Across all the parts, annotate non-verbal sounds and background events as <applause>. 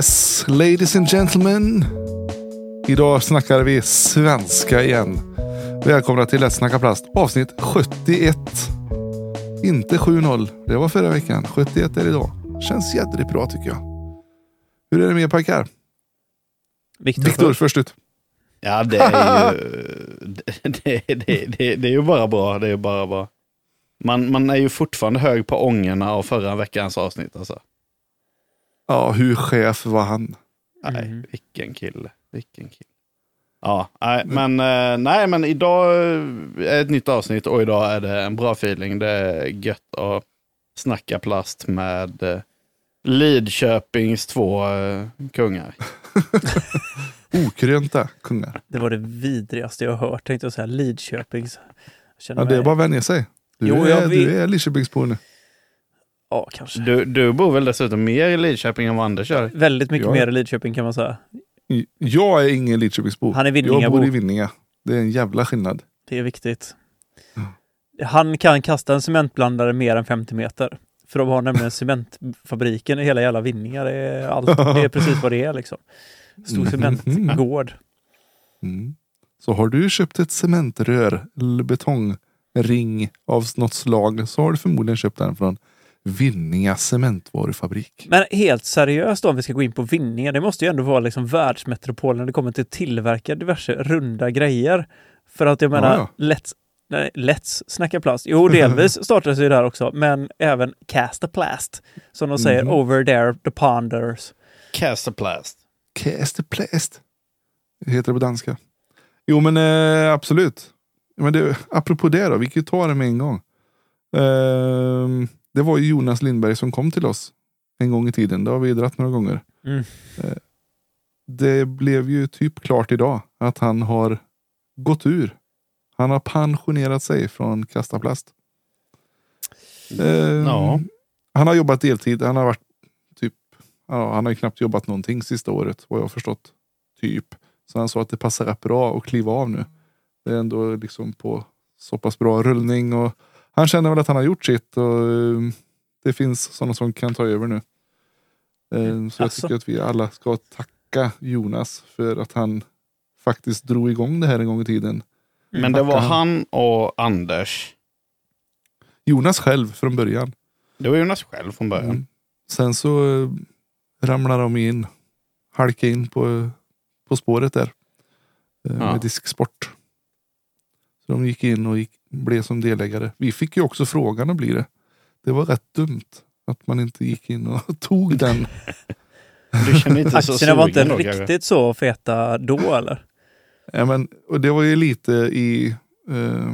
Yes, ladies and gentlemen. Idag snackar vi svenska igen. Välkomna till Lätt snacka plast avsnitt 71. Inte 7-0. Det var förra veckan. 71 är det idag. Känns jädrigt bra tycker jag. Hur är det med pojkar? Viktor, Viktor först ut. Ja, det är ju, <laughs> det, det, det, det, är ju bara bra. Det är bara bra. Man, man är ju fortfarande hög på ångorna av förra veckans avsnitt. Alltså. Ja, hur chef var han? Nej, Mm. vilken kille. Vilken kille. Ja, nej, men, eh, nej, men idag är ett nytt avsnitt och idag är det en bra feeling. Det är gött att snacka plast med eh, Lidköpings två eh, kungar. <laughs> Okrönta kungar. Det var det vidrigaste jag hört, tänkte jag säga. Lidköpings. Jag Ja, det är mig- bara att vänja sig. Du Jo, är, du är Lidköpingsbo nu. Ja, kanske. Du, du bor väl dessutom mer i Lidköping än vad Anders gör? Väldigt mycket Ja. mer i Lidköping kan man säga. Jag är ingen Lidköpingsbo. Han är Jag bor i Vinninga. Det är en jävla skillnad. Det är viktigt. Han kan kasta en cementblandare mer än 50 meter. För de har nämligen <laughs> cementfabriken i hela jävla Vinninga. Det är, allt, <laughs> det är precis vad det är liksom. Stor Mhm. cementgård. Mm. Så har du köpt ett cementrör eller betongring av något slag så har du förmodligen köpt den från Vinninga cementvarufabrik. Men helt seriöst då, om vi ska gå in på Vinninga. Det måste ju ändå vara liksom världsmetropol när det kommer till att tillverka diverse runda grejer. För att jag menar, Ja, Let's, nej, Let's snacka plast. Jo, delvis <laughs> startades ju där också, men även Cast a Plast. Som de säger, Mhm. over there, the ponders. Casterplast. Kästeplast. Det heter det på danska. Jo men eh, absolut. Men det, apropå det då, vi kan ju ta det med en gång. Ehm, det var ju Jonas Lindberg som kom till oss en gång i tiden. Det har vi dratt några gånger. Mm. Eh, det blev ju typ klart idag att han har gått ur. Han har pensionerat sig från Kastaplast. Ehm, Ja. Han har jobbat deltid. Han har varit typ, ja, han har knappt jobbat någonting sista året vad jag har förstått. Typ. Så han sa att det passar rätt bra att kliva av nu. Det är ändå liksom på så pass bra rullning och han känner väl att han har gjort sitt och eh, det finns sådana som kan ta över nu. Eh, Så jag tycker att vi alla ska tacka Jonas för att han faktiskt drog igång det här en gång i tiden. Men det var han och Anders. Jonas själv från början. Det var Jonas själv från början. Mm. Sen så eh, ramlade de in, halkade in på, på spåret där. Ja. Med disksport. Så de gick in och gick, blev som delägare. Vi fick ju också frågan att bli det. Det var rätt dumt att man inte gick in och <laughs> tog den. <laughs> Du känner inte så Aktierna var inte kanske? riktigt så feta då eller? Ja, men, och det var ju lite i eh,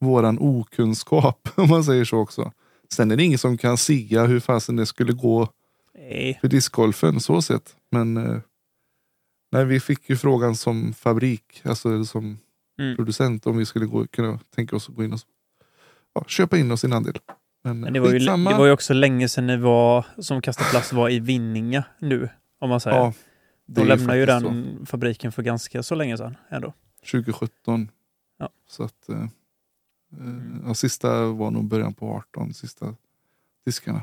våran okunskap <laughs> om man säger så också. Sen är det ingen som kan sia hur fasen det skulle gå Nej. för discgolfen så sett. Men eh, nej, vi fick ju frågan som fabrik, alltså som Mm. producent om vi skulle gå, kunna tänka oss att gå in och ja, köpa in oss en andel. Men, Men det var, ju, det var ju också länge sedan ni var, som Kasta Plast var i Vinninga nu, om man säger. ja, De är lämnar ju den fabriken för ganska så länge sedan ändå. så. 2017. Ja. Så att eh, eh, ja, sista var nog början på 18, sista diskarna.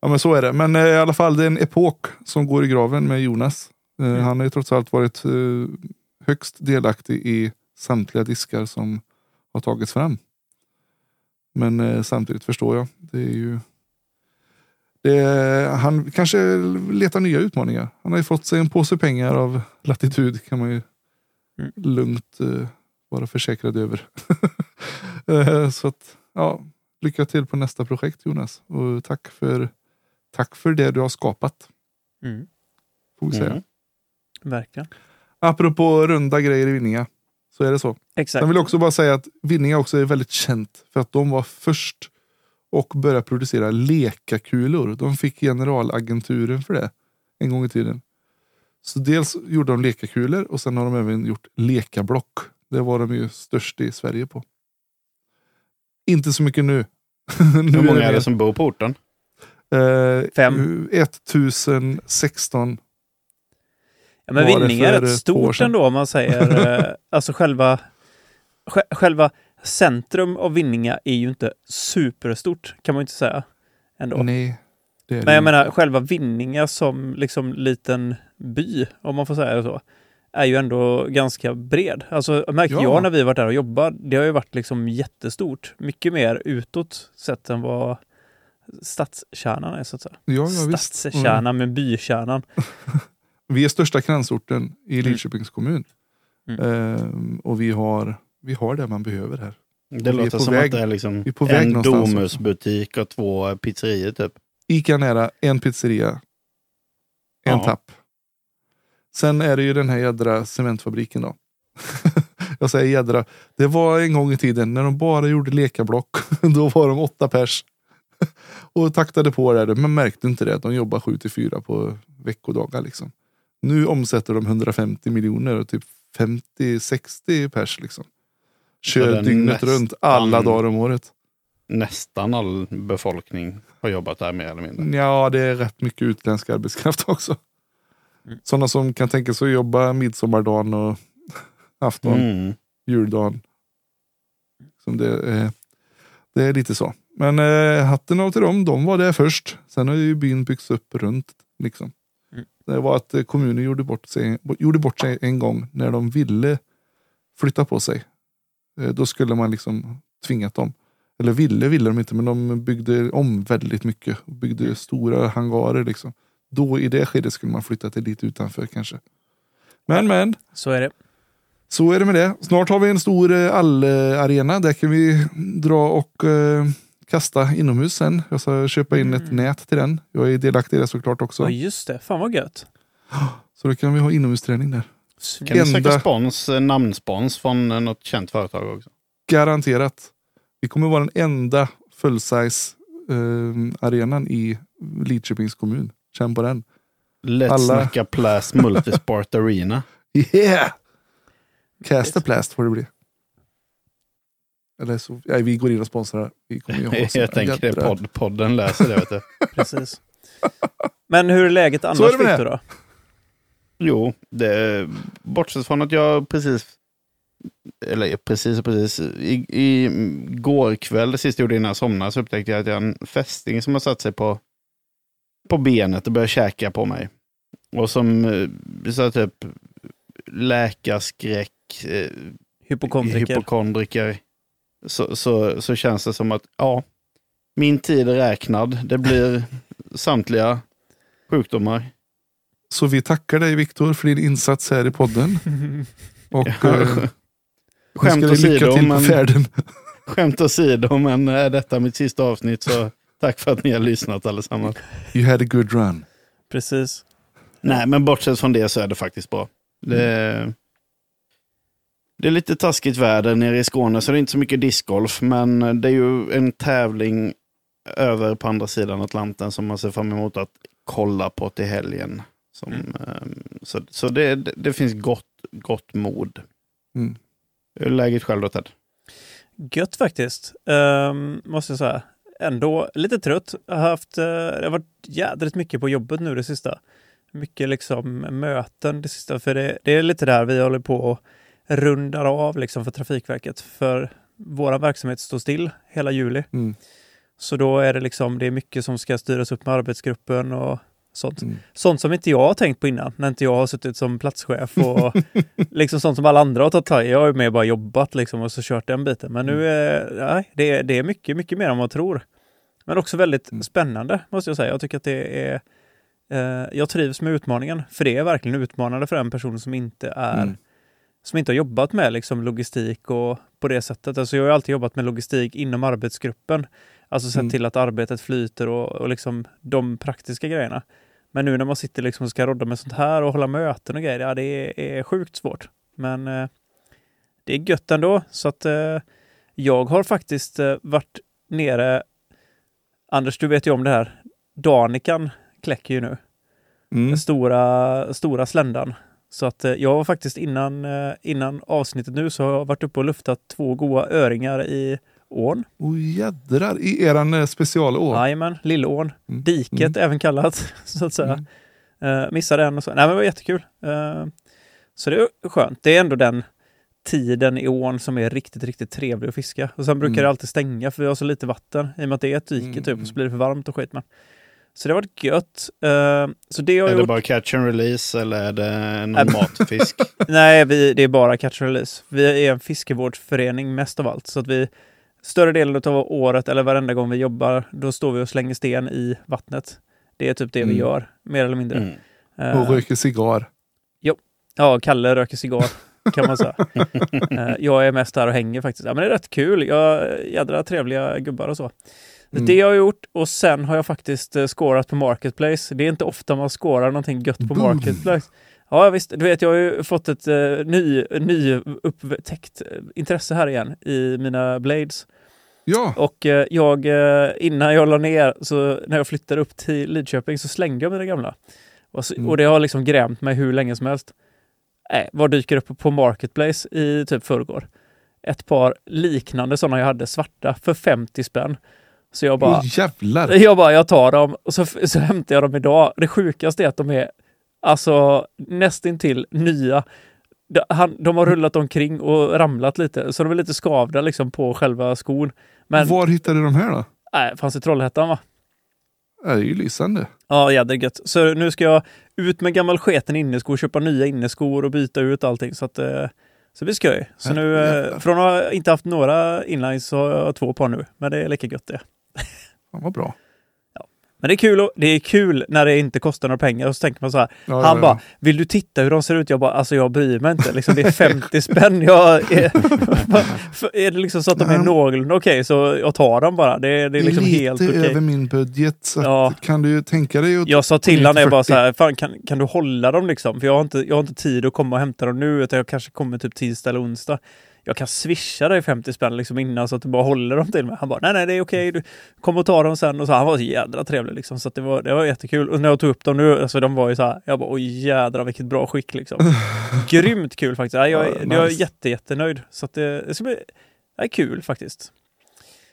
Ja men så är det. Men eh, i alla fall det är en epok som går i graven med Jonas. Eh, Mm. Han har ju trots allt varit eh, högst delaktig i samtliga diskar som har tagits fram. Men eh, samtidigt förstår jag. Det är ju det han kanske letar nya utmaningar. Han har ju fått sig en påse pengar av latitud kan man ju Mm. lugnt eh, vara försäkrad över. <laughs> Eh, så att, ja, lycka till på nästa projekt Jonas. Och tack för, tack för det du har skapat. Mm. Får vi säga. Mm. Verkligen. Apropå runda grejer i Vinninga. Så är det så. Exakt. Sen vill jag också bara säga att Vinninga också är väldigt känt för att de var först och började producera lekakulor. De fick generalagenturen för det en gång i tiden. Så dels gjorde de lekakulor och sen har de även gjort lekablock. Det var de ju störst i Sverige på. Inte så mycket nu. <laughs> nu Hur många är mer, det som bor på orten? eh, Fem. 1016. Ja, men var det Vinninga är rätt stort ändå om man säger. <laughs> eh, alltså själva, sj- själva centrum av Vinninga är ju inte superstort kan man ju inte säga. Ändå. Nej. Det Men det jag inte. menar, själva Vinninga som liksom liten by, om man får säga det så, är ju ändå ganska bred. Alltså märkte Ja. jag när vi var där och jobbade, det har ju varit liksom jättestort. Mycket mer utåt sett än vad stadskärnan är så att säga. Ja, ja, visst. Mm. Stadskärnan med bykärnan. <laughs> Vi är största kransorten i Mm. Lidköpings kommun. Mm. Ehm, och vi har, vi har det man behöver här. Det är låter som väg- att det är liksom vi är på väg en Domusbutik och två pizzerior typ. Ica nära, en pizzeria, en Ja. tapp. Sen är det ju den här jädra cementfabriken då. <laughs> Jag säger jädra. Det var en gång i tiden när de bara gjorde lekablock. <laughs> Då var de åtta pers. <laughs> Och taktade på där. Man märkte inte det. De jobbar sju till fyra på veckodagar liksom. Nu omsätter de 150 miljoner och typ 50-60 pers liksom. Så Kör dygnet nästan- runt alla dagar om året. Nästan all befolkning har jobbat där mer eller mindre. Ja, det är rätt mycket utländsk arbetskraft <laughs> också. Mm. Sådana som kan tänka sig att jobba midsommardagen och <laughs> afton, Mm. juldagen. Som det, är, det är lite så. Men eh, hatten av till dem, de var där först. Sen har ju byn byggts upp runt. Liksom. Mm. Det var att eh, kommunen gjorde bort, sig, gjorde bort sig en gång när de ville flytta på sig. Eh, då skulle man liksom tvingat dem. Eller ville ville de inte, men de byggde om väldigt mycket. Byggde stora hangarer liksom. Då i det skedet skulle man flytta till lite utanför kanske. Men men, Så är det. så är det med det. Snart har vi en stor eh, all-arena. Där kan vi dra och kasta inomhus sen. Jag ska köpa in ett Mm. nät till den. Jag är delaktig i det såklart också. Ja, just det. Fan vad gött. Så då kan vi ha inomhusträning där. Kan du söka Enda- spons, eh, namnspons från eh, något känt företag också? Garanterat. Vi kommer vara den enda full-size eh, arenan i Lidköpings kommun. Känn på den. Let's Alla- snacka Plast Multisport Arena. <laughs> Yeah! Cast a blast får det bli. Eller så, nej, vi går in och sponsrar. Vi kommer ju ha <laughs> Jag tänker det, podd, podden läser det. Vet du. <laughs> Precis. Men hur är läget Så är annars det. Viktor då? Jo, det, bortsett från att jag precis, eller precis och precis, i, i går kväll, det sista jag gjorde innan jag somnade, så upptäckte jag att jag har en fästing som har satt sig på, på benet och börjar käka på mig. Och som eh, så typ läkarskräck, eh, Hypokondriker. hypokondriker, så, så, så känns det som att ja, min tid är räknad. Det blir <laughs> samtliga sjukdomar. Så vi tackar dig Viktor för din insats här i podden. <laughs> Och eh, Skämt åsido, men, <laughs> skämt åsido, men är detta mitt sista avsnitt så tack för att ni har lyssnat allesammans. You had a good run. Precis. Nej, men bortsett från det så är det faktiskt bra. Det, det är lite taskigt väder nere i Skåne så det är inte så mycket discgolf, men det är ju en tävling över på andra sidan Atlanten som man ser fram emot att kolla på till helgen. Som, Mm. ehm, så så det, det, finns gott, gott mod. Mm. Hur är läget själv då Ted? Gött faktiskt, Ehm, måste jag säga. Ändå lite trött. Jag har, haft, eh, det har varit jädrigt mycket på jobbet nu det sista. Mycket liksom möten det sista. För det, det är lite där vi håller på och rundar av liksom för Trafikverket. För vår verksamhet står still hela juli. Mm. Så då är det liksom, det är mycket som ska styras upp med arbetsgruppen och sånt. Mm. Sånt som inte jag har tänkt på innan, när inte jag har suttit som platschef och <laughs> liksom sånt som alla andra har tagit tag i. Jag har ju med bara jobbat liksom och så kört den biten. Men nu är nej, det, är, det är mycket, mycket mer än man tror. Men också väldigt Mm. spännande måste jag säga. Jag tycker att det är eh, jag trivs med utmaningen, för det är verkligen utmanande för en person som inte är Mm. Som inte har jobbat med liksom, logistik och på det sättet. Alltså, jag har alltid jobbat med logistik inom arbetsgruppen. Alltså sett Mm. till att arbetet flyter och, och liksom de praktiska grejerna. Men nu när man sitter liksom och ska rodda med sånt här och hålla möten och grejer, ja det är, är sjukt svårt. Men eh, det är gött ändå. Så att eh, jag har faktiskt eh, varit nere, Anders du vet ju om det här, Danikan kläcker ju nu. Mm. Den stora, stora sländan. Så att eh, jag var faktiskt innan, eh, innan avsnittet nu så har jag varit uppe och luftat två goa öringar i ån. Oh, jädrar, i eran eh, specialår. Jajamän, Lillån. Mm. Diket även kallat, <laughs> så att säga. Mm. Uh, missade en och så. Nej men det var jättekul. Eh, så det är skönt. Det är ändå den tiden i ån som är riktigt, riktigt trevlig att fiska. Och sen brukar Mm. det alltid stänga för vi har så lite vatten i och med att det är ett dike Mm, typ och så blir det för varmt och skit. Men. Så det har varit gött. Eh, så det har Är jag det gjort. bara catch and release eller är det någon matfisk? <laughs> Nej, vi, det är bara catch and release. Vi är en fiskevårdsförening mest av allt. Så att vi större delen av året eller varenda gång vi jobbar, då står vi och slänger sten i vattnet. Det är typ det Mm. vi gör, mer eller mindre. Mm. Eh, Och röker cigarr. Ja, Kalle röker cigarr, kan man säga. <laughs> Eh, jag är mest här och hänger faktiskt. Ja, men det är rätt kul. Jag, jädra trevliga gubbar och så. Mm. Det har jag gjort och sen har jag faktiskt scorat på Marketplace. Det är inte ofta man scorar någonting gött på Boom. Marketplace. Ja visst, du vet jag har ju fått ett uh, ny, ny upptäckt eh, intresse här igen i mina blades. Ja, Och eh, jag, eh, innan jag la ner, så när jag flyttade upp till Lidköping så slängde jag mina gamla. Och, så, Mm. och det har liksom grämt mig hur länge som helst. Nej, vad dyker upp på Marketplace i typ förrgår? Ett par liknande sådana jag hade, svarta, för 50 spänn. Så jag bara, Åh jävlar. jag bara, jag tar dem och så, så hämtar jag dem idag. Det sjukaste är att de är alltså nästintill nya. De, han, de har rullat omkring och ramlat lite, så de är lite skavda liksom på själva skon. Men Var hittade du de här då? nej, fanns i Trollhättan va? Det är ju lysande. Ja, jädra gött. Så nu ska jag ut med gammal sketen innesko, köpa nya inneskor och byta ut allting. Så att, eh, så det blir skoj. Så nu, eh, från att ha inte haft några inlines så har jag två par nu. Men det är lika gött det. Fan vad bra. Men det är kul, och- det är kul när det inte kostar några pengar och så tänker man så här. Ja, han ja, ja. bara, vill du titta hur de ser ut? Jag bara, alltså jag bryr mig inte. Liksom, det är 50 spänn. Jag är, <laughs> är det liksom så att de är någorlunda okej så jag tar dem bara. Det, är- det är liksom lite helt okej. över min budget. Så Ja. kan du tänka dig att... Jag sa till honom, jag bara 40. så här, fan kan, kan du hålla dem liksom? För jag har, inte, jag har inte tid att komma och hämta dem nu, utan jag kanske kommer typ tisdag eller onsdag. Jag kan swisha dig 50 spänn liksom innan så att du bara håller dem till mig. Han bara, nej nej det är okej, du kommer och ta dem sen. Och så, han var så jädra trevlig liksom, så det, var, det var jättekul. Och när jag tog upp dem nu, alltså de var ju så här, jag bara, oj jädra vilket bra skick liksom. <laughs> Grymt kul faktiskt. Ja, jag, är- Ja, jag är jätte, jättenöjd. Så att det, det ska bli, det är kul faktiskt.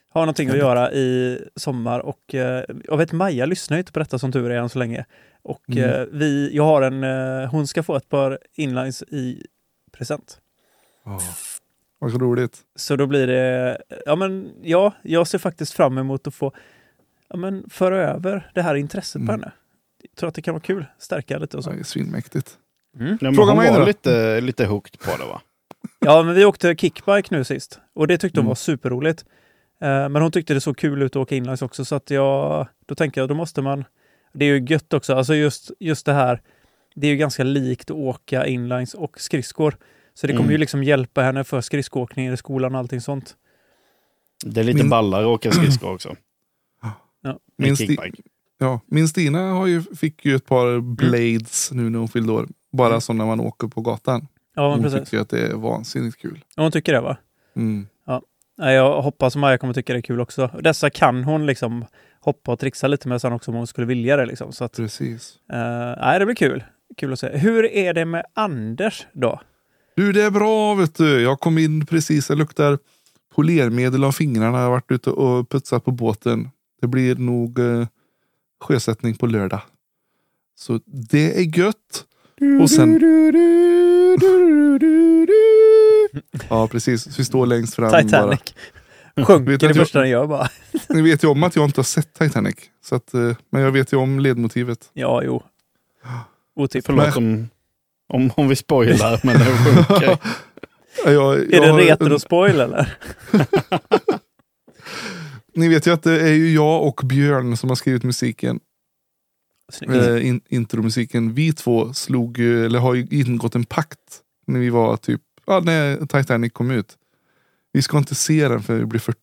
Har någonting att göra i sommar och eh, jag vet Maja lyssnar ju inte på detta som tur är än så länge. Och Mm. eh, vi, jag har en, eh, hon ska få ett par inlines i present. Ja. Vad roligt. Så då blir det, ja men ja, jag ser faktiskt fram emot att få ja, men, föra över det här intresset Mm. på henne. Jag tror att det kan vara kul, stärka lite och så. Det är svinmäktigt. Mm. Nej, men Fråga mig var lite, lite hooked på det va? Ja, men vi åkte kickbike nu sist och det tyckte hon Mm. var superroligt. Eh, men hon tyckte det såg kul ut att åka inlines också så att jag, då tänker jag, då måste man, det är ju gött också, alltså just, just det här, det är ju ganska likt att åka inlines och skridskor. Så det kommer Mm. ju liksom hjälpa henne för skridskoåkningen i skolan och allting sånt. Det är lite Min- ballare att åka skridskor också. Ja. Min Sti- ja, min Stina har ju, fick ju ett par blades nu när hon fyllde år. Bara Mm. som när man åker på gatan. Ja, men Hon precis. tycker att det är vansinnigt kul. Ja, Hon tycker det va? Mm. Nej, Jag hoppas att Maja kommer tycka det är kul också. Dessa kan hon liksom hoppa och trixa lite med sen också om hon skulle vilja det. Liksom. Så att, Precis. eh, nej, det blir kul. Kul att se. Hur är det med Anders då? Du, det är bra vet du. Jag kom in precis, jag luktar polermedel av fingrarna. Jag har varit ute och putsat på båten. Det blir nog eh, sjösättning på lördag. Så det är gött. Och sen... Ja, precis. Vi står längst fram. Bara. Titanic. Sjunker Vet du det jag- första den gör bara. <laughs> Ni vet ju om att jag inte har sett Titanic. Så att, eh, men jag vet ju om ledmotivet. Ja, jo. Otippat. Förlåt om, om, om vi spoilar, <laughs> men den sjunker. Jag, Är det jag- retrospoil eller? <laughs> Ni vet ju att det är ju jag och Björn som har skrivit musiken. Snyggt. eh, in, intromusiken. Vi två slog, eller har ju ingått en pakt när vi var typ, ja, när Titanic kom ut. Vi ska inte se den för vi blir 40.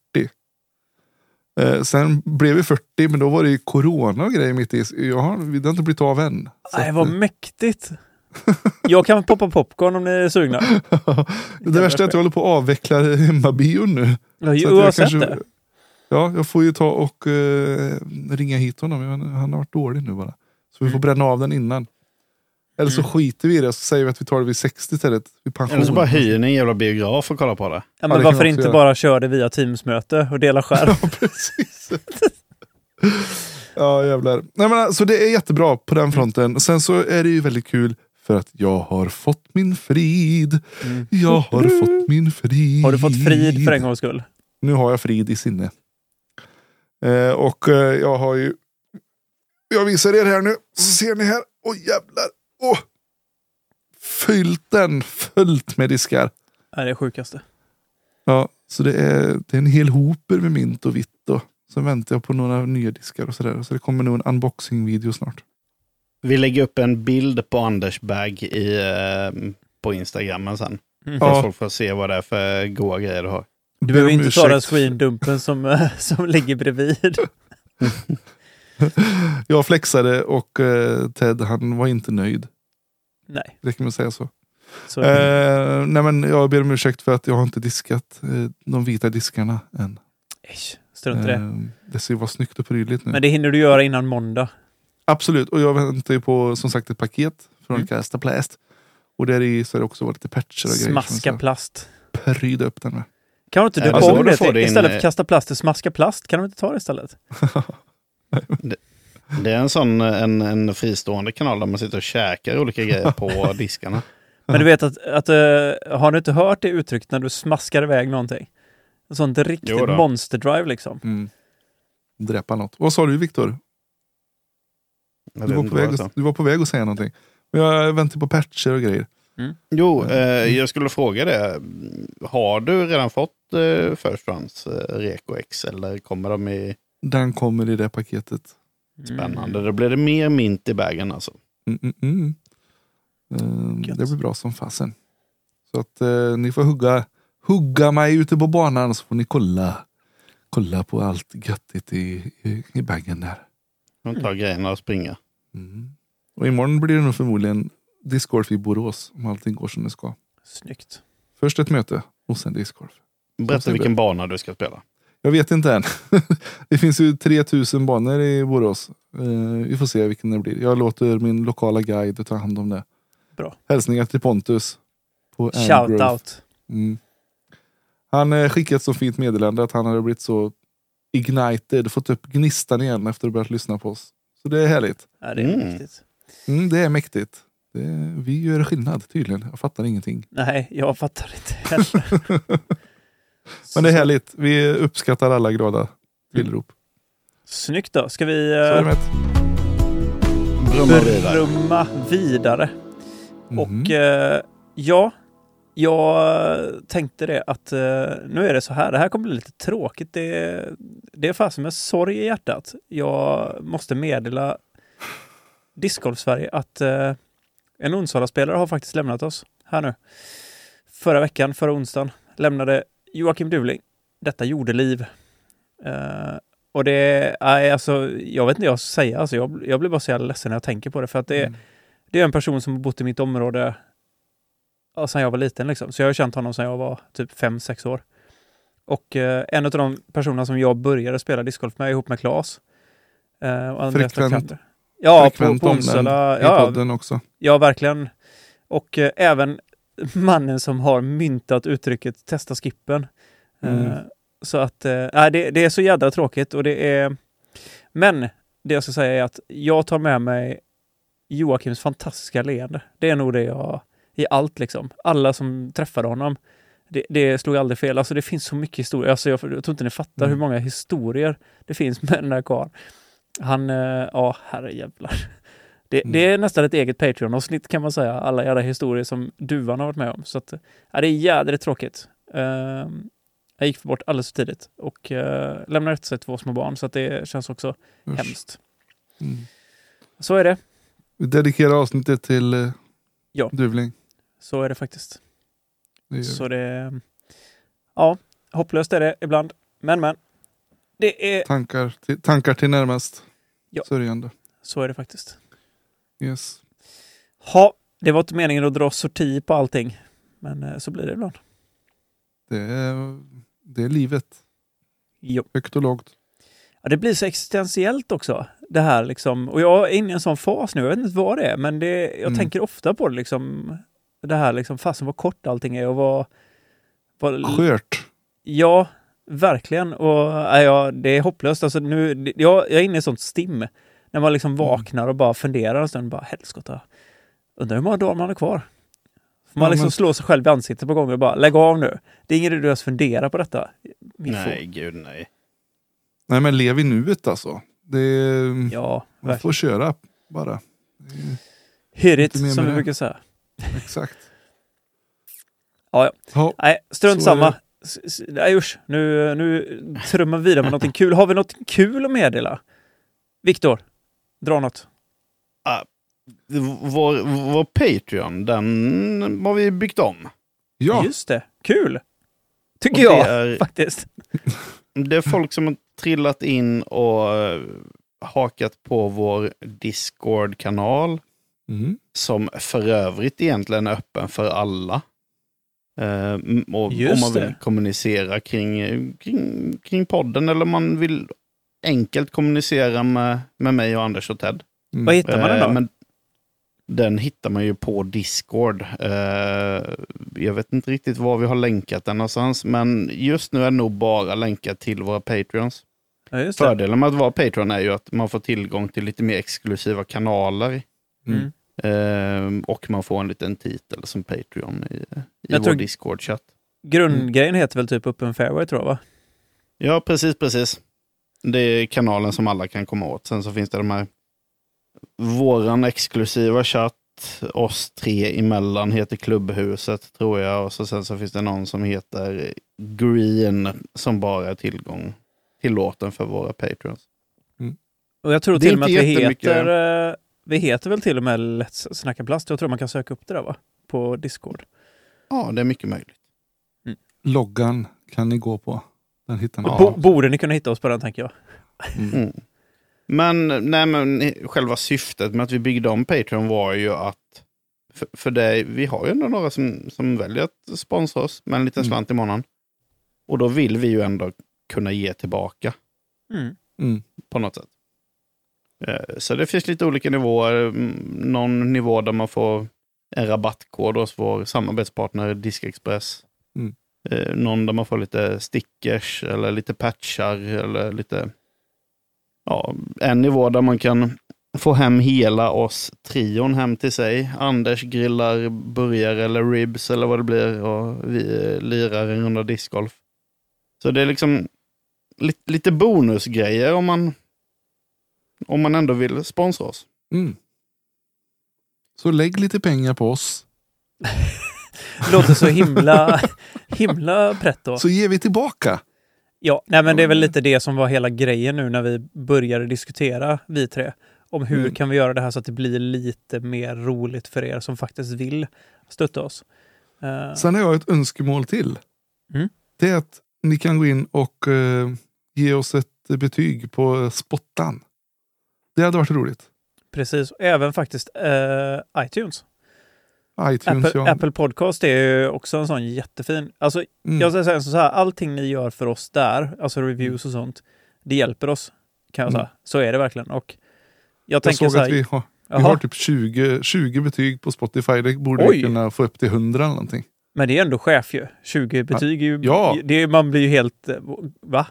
Eh, sen blev vi 40 men då var det ju corona och grejer mitt i. Jag har, det har inte blivit av än. Nej, vad eh, mäktigt. Jag kan poppa popcorn om ni är sugna. <laughs> det värsta är att jag håller på att avveckla hemmabion nu. Har ju Så jag kanske- det. Ja, jag får ju ta och eh, ringa hit honom. Han, han har varit dålig nu bara. Så vi får bränna av den innan. Eller så Mm. skiter vi i det och så säger vi att vi tar det vid 60 istället. Vid pension. Eller så bara hyr ni en jävla biograf och kollar på det. Ja, Ja, men det kan varför inte göra. bara köra det via Teamsmöte och dela <laughs> skärm? Ja, precis. ja, jävlar. Nej, men, alltså, det är jättebra på den fronten. Sen så är det ju väldigt kul för att jag har fått min frid. Mm. Jag har fått min frid. Har du fått frid för en gångs skull? Nu har jag frid i sinne. Eh, och eh, jag har ju Jag visar er här nu. Så ser ni här. Åh jävlar. Åh. Fyllt den fullt med diskar. Det är det sjukaste. Ja, så det är, det är en hel hoper med mint och vitt. Och så väntar jag på några nya diskar och sådär. Så det kommer nog en unboxing-video snart. Vi lägger upp en bild på Anders bag i, eh, på Instagrammen sen. Mm. Så att Ja. folk får se vad det är för goa grejer du har. Du behöver inte ta den screendumpen som, <laughs> som ligger bredvid. <laughs> Jag flexade och eh, Ted han var inte nöjd. Nej, Räcker med att säga så. så. Eh, nej men jag ber om ursäkt för att jag har inte diskat eh, de vita diskarna än. Ish, strunt i det. Eh, det ska ju vara snyggt och prydligt nu. Men det hinner du göra innan måndag. Absolut, och jag väntar ju på som sagt ett paket från Mm. Casta Plast. Och där i så är det också lite patcher och grejer. Smaska plast. pryda upp den med. Kan du inte döpa det så om det till, din, istället för eh, kasta plast till smaska plast? Kan du inte ta det istället? <laughs> Det är en sån en, en fristående kanal där man sitter och käkar olika grejer på <laughs> diskarna. Men du vet att, att eh, har du inte hört det uttrycket när du smaskar iväg någonting? En sånt riktigt Jo då. monster drive liksom. Mm. Dräpa något. Vad sa du Viktor? Du, var på väg att- du var på väg att säga någonting. Men jag väntar på patcher och grejer. Jo, eh, jag skulle fråga det. Har du redan fått eh, First Runs eh, Reko X eller kommer de i Den kommer i det paketet. spännande? Då blir det mer mint i bagen alltså. Mm, mm, mm. Gött. det blir bra som fasen. Så att eh, ni får hugga, hugga mig ute på banan så får ni kolla. Kolla på allt göttigt i, i, i baggen där. De tar grejerna och springer. Mm. Och imorgon blir det nog förmodligen discgolf i Borås om allting går som det ska. Snyggt. Först ett möte och sen discgolf. Berätta vilken bana du ska spela. Jag vet inte än. <laughs> det finns ju 3000 banor i Borås. Eh, vi får se vilken det blir. Jag låter min lokala guide ta hand om det. Bra. Hälsningar till Pontus. På Shout out. Mm. Han eh, skickade ett så fint meddelande att han hade blivit så ignited, fått upp gnistan igen efter att ha börjat lyssna på oss. Så det är härligt. Ja, det är Mm. riktigt. Mm, det är mäktigt. Det, vi gör skillnad tydligen. Jag fattar ingenting. Nej, jag fattar inte heller. <laughs> Men det är härligt. Vi uppskattar alla glada tillrop. Snyggt då. Ska vi uh, med. Brumma vidare. brumma vidare? Mhm. Och eh, ja, jag tänkte det att eh, nu är det så här. Det här kommer bli lite tråkigt. Det, det är fasen med sorg i hjärtat. Jag måste meddela Discgolf Sverige att eh, en Onsala-spelare har faktiskt lämnat oss här nu. Förra veckan, förra onsdagen, lämnade Joakim Duling detta jordeliv. Eh, och det är alltså, jag vet inte vad jag ska säga. Alltså, jag, jag blir bara så jävla ledsen när jag tänker på det. För att det är, Mm. det är en person som har bott i mitt område sedan jag var liten. Liksom. Så jag har känt honom sedan jag var typ 5-6 år. Och eh, en av de personerna som jag började spela discgolf med ihop med Claes. Eh, och Frekvent-. Ja, på, Frekvent på omnämnd Onsala. i Ja, podden också. ja, verkligen. Och eh, även mannen som har myntat uttrycket testa skippen. Mm. Eh, så att, eh, det, det är så jädra tråkigt och det är... Men det jag ska säga är att jag tar med mig Joakims fantastiska leende. Det är nog det jag... I allt liksom. Alla som träffade honom. Det, det slog aldrig fel. Alltså det finns så mycket historier. Alltså jag, jag tror inte ni fattar Mm. hur många historier det finns med den där karln. Han, eh, ja herrejävlar. Det, Mm. det är nästan ett eget Patreon-avsnitt kan man säga. Alla jävla historier som Duvan har varit med om. Så att, ja, det är jädrigt tråkigt. Ehm, jag gick bort alldeles för tidigt och uh, lämnade efter sig två små barn. Så att det känns också Usch. hemskt. Mm. Så är det. Vi dedikerar avsnittet till eh, Ja. Duvling. Så är det faktiskt. Det Så det... Ja, hopplöst är det ibland. Men men. Det är... Tankar till, tankar till närmast Ja. sörjande. Så är det faktiskt. Yes. Ha, det var inte meningen att dra sorti på allting. Men eh, så blir det ibland. Det är, det är livet. Jo. Högt och lågt. Ja, det blir så existentiellt också. Det här liksom. Och jag är inne i en sån fas nu. Jag vet inte vad det är. Men det, jag Mm. tänker ofta på det liksom. Det här liksom. Fasen vad kort allting är och vad... vad Skört. Ja, verkligen. Och äh, ja, det är hopplöst. Alltså, nu, jag, jag är inne i ett sånt stim. När man liksom vaknar och bara funderar en stund. Bara helskotta. Undrar hur många dagar man har kvar. Får man Ja, liksom men- slår sig själv i ansiktet på gånger och bara lägg av nu. Det är ingen idé att fundera på detta. Miffo. Nej, gud nej. Nej men lev i nuet alltså. Det är, Ja, man verkligen. får köra bara. Inte mer som vi brukar säga. Exakt. Ja, ja. Nej, strunt samma. Nej usch, nu, nu trummar vi vidare med någonting kul. Har vi något kul att meddela? Viktor, dra något. Vår, vår Patreon, den har vi byggt om. ja. Just det, kul! Tycker jag är- <laughs> faktiskt. Det är folk som har trillat in och eh, hakat på vår Discord-kanal. Mm. Som för övrigt egentligen är öppen för alla. Eh, och Just om man vill det. kommunicera kring, kring, kring podden eller om man vill enkelt kommunicera med, med mig och Anders och Ted. Mm. Vad hittar man den Eh, då? Men den hittar man ju på Discord. Eh, jag vet inte riktigt var vi har länkat den någonstans, men just nu är det nog bara länkat till våra Patreons. Ja, just det. Fördelen med att vara Patreon är ju att man får tillgång till lite mer exklusiva kanaler. Mm. Eh, och man får en liten titel som Patreon i, i Jag vår tror- Discord-chatt. Grundgrejen heter väl typ Open Fairway tror jag va? Ja, precis, precis. Det är kanalen som alla kan komma åt. Sen så finns det de här våran exklusiva chatt, oss tre emellan heter Klubbhuset tror jag. Och så sen så finns det någon som heter Green som bara är tillgång tillåten för våra patrons. Och jag tror till och med att vi heter, eh, vi heter väl till och med Let's Snacka Plast. Jag tror man kan söka upp det där va? På Discord. Ja, det är mycket möjligt. Loggan kan ni gå på. Den hittar ni. Ja. Bo- borde ni kunna hitta oss på den tänker jag. Mm. Mm. Men, nej, men själva syftet med att vi byggde om Patreon var ju att för, för det, vi har ju ändå några som, som väljer att sponsra oss med en liten Mm. slant i månaden. Och då vill vi ju ändå kunna ge tillbaka Mm. Mm. på något sätt. Eh, Så det finns lite olika nivåer. Mm, Någon nivå där man får en rabattkod hos vår samarbetspartner Diskexpress. Mm. Eh, Någon där man får lite stickers eller lite patchar eller lite... Ja, en nivå där man kan få hem hela oss trion hem till sig. Anders grillar burgare eller ribs eller vad det blir och vi lirar en runda discgolf. Så det är liksom lite bonusgrejer om man, om man ändå vill sponsra oss. Mm. Så lägg lite pengar på oss. <laughs> Låter så himla, himla pretto. Så ger vi tillbaka. Ja, nej men det är väl lite det som var hela grejen nu när vi började diskutera, vi tre, om hur Mm. kan vi göra det här så att det blir lite mer roligt för er som faktiskt vill stötta oss. Eh, Sen har jag ett önskemål till. Mm. Det är att ni kan gå in och eh, ge oss ett betyg på spottan. Det hade varit roligt. precis, även faktiskt eh, iTunes. iTunes, Apple, ja. Apple Podcast är ju också en sån jättefin. Alltså, Mm. jag ska säga så här, allting ni gör för oss där, alltså reviews och sånt, det hjälper oss. Kan jag Mm. säga. Så är det verkligen. Och jag jag tänker så här, att vi har, vi har typ 20, 20 betyg på Spotify. Det borde Oj. vi kunna få upp till 100 eller någonting. men det är ändå chef ju. 20 betyg är ju... Ja. Det man blir ju helt... eh, Va?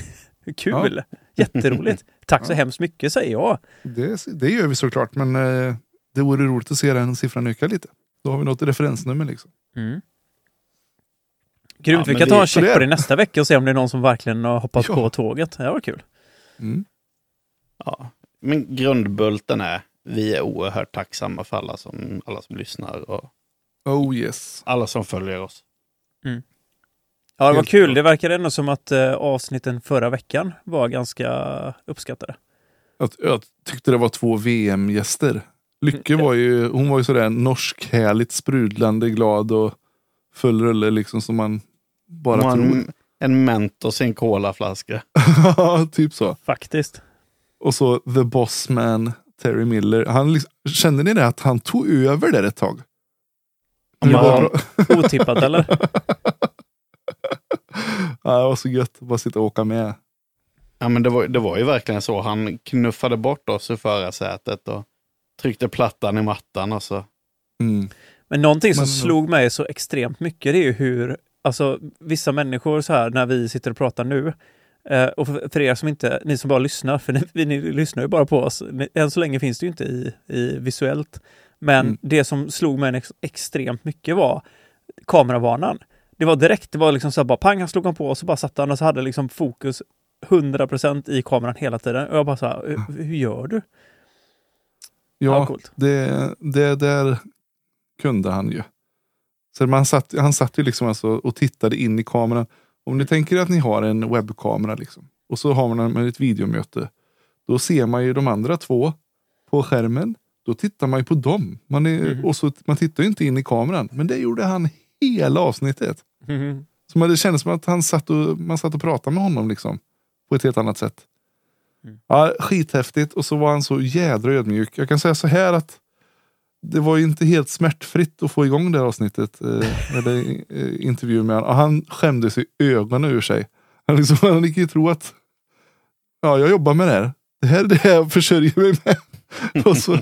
<laughs> Kul! Jätteroligt! <laughs> Tack så Ja. hemskt mycket säger jag. Det, det gör vi såklart, men eh, det vore roligt att se den siffran öka lite. Då har vi något referensnummer liksom. Mm. Grymt, Ja, vi kan ta en check det på det nästa vecka och se om det är någon som verkligen har hoppat Ja. på tåget. Det var kul. Mm. Ja. Men grundbulten är, vi är oerhört tacksamma för alla som, alla som lyssnar och Oh yes. alla som följer oss. Ja, det var kul. Det verkar ändå som att eh, avsnitten förra veckan var ganska uppskattade. Jag, jag tyckte det var två VM-gäster. Lycke var ju, hon var ju sådär norsk, härligt sprudlande, glad och full rulle liksom som man bara har tror. en, en Mentos i en colaflaska. <laughs> typ så. Faktiskt. Och så The Boss Man, Terry Miller. Han liksom, kände ni det att han tog över där ett tag? Ja. Otippat eller? <laughs> ja, det var så gött att bara sitta och åka med. Ja, men det var, det var ju verkligen så. Han knuffade bort oss ur förarsätet och tryckte plattan i mattan. Och så. Mm. Men någonting som Men- slog mig så extremt mycket det är ju hur, alltså vissa människor så här när vi sitter och pratar nu, eh, och för, för er som inte, ni som bara lyssnar, för ni, vi- ni lyssnar ju bara på oss, Ni- än så länge finns det ju inte i, i visuellt. Men Mm. det som slog mig ex, extremt mycket var kameravanan. Det var direkt, det var liksom så bara pang, han slog han på och så bara satt han och så hade liksom fokus 100% i kameran hela tiden. Och jag bara så här, hur, hur gör du? Ja, Ja, det, det där kunde han ju. Så man satt, han satt ju liksom alltså och tittade in i kameran. Om ni tänker att ni har en webbkamera liksom, och så har man med ett videomöte. Då ser man ju de andra två på skärmen. Då tittar man ju på dem. Man, är, Mhm. och så, man tittar ju inte in i kameran. Men det gjorde han hela avsnittet. Mhm. Så man, det kändes som att han satt och, man satt och pratade med honom liksom. På ett helt annat sätt. Mm. Ja, skithäftigt och så var han så jädra ödmjuk. Jag kan säga så här att det var ju inte helt smärtfritt att få igång det här avsnittet. Eh, eller eh, intervju med honom. Och han skämde sig ögonen ur sig. Han, liksom, han gick ju tro att ja, jag jobbar med det här. Det här är det jag försörjer mig med. <laughs> och, så,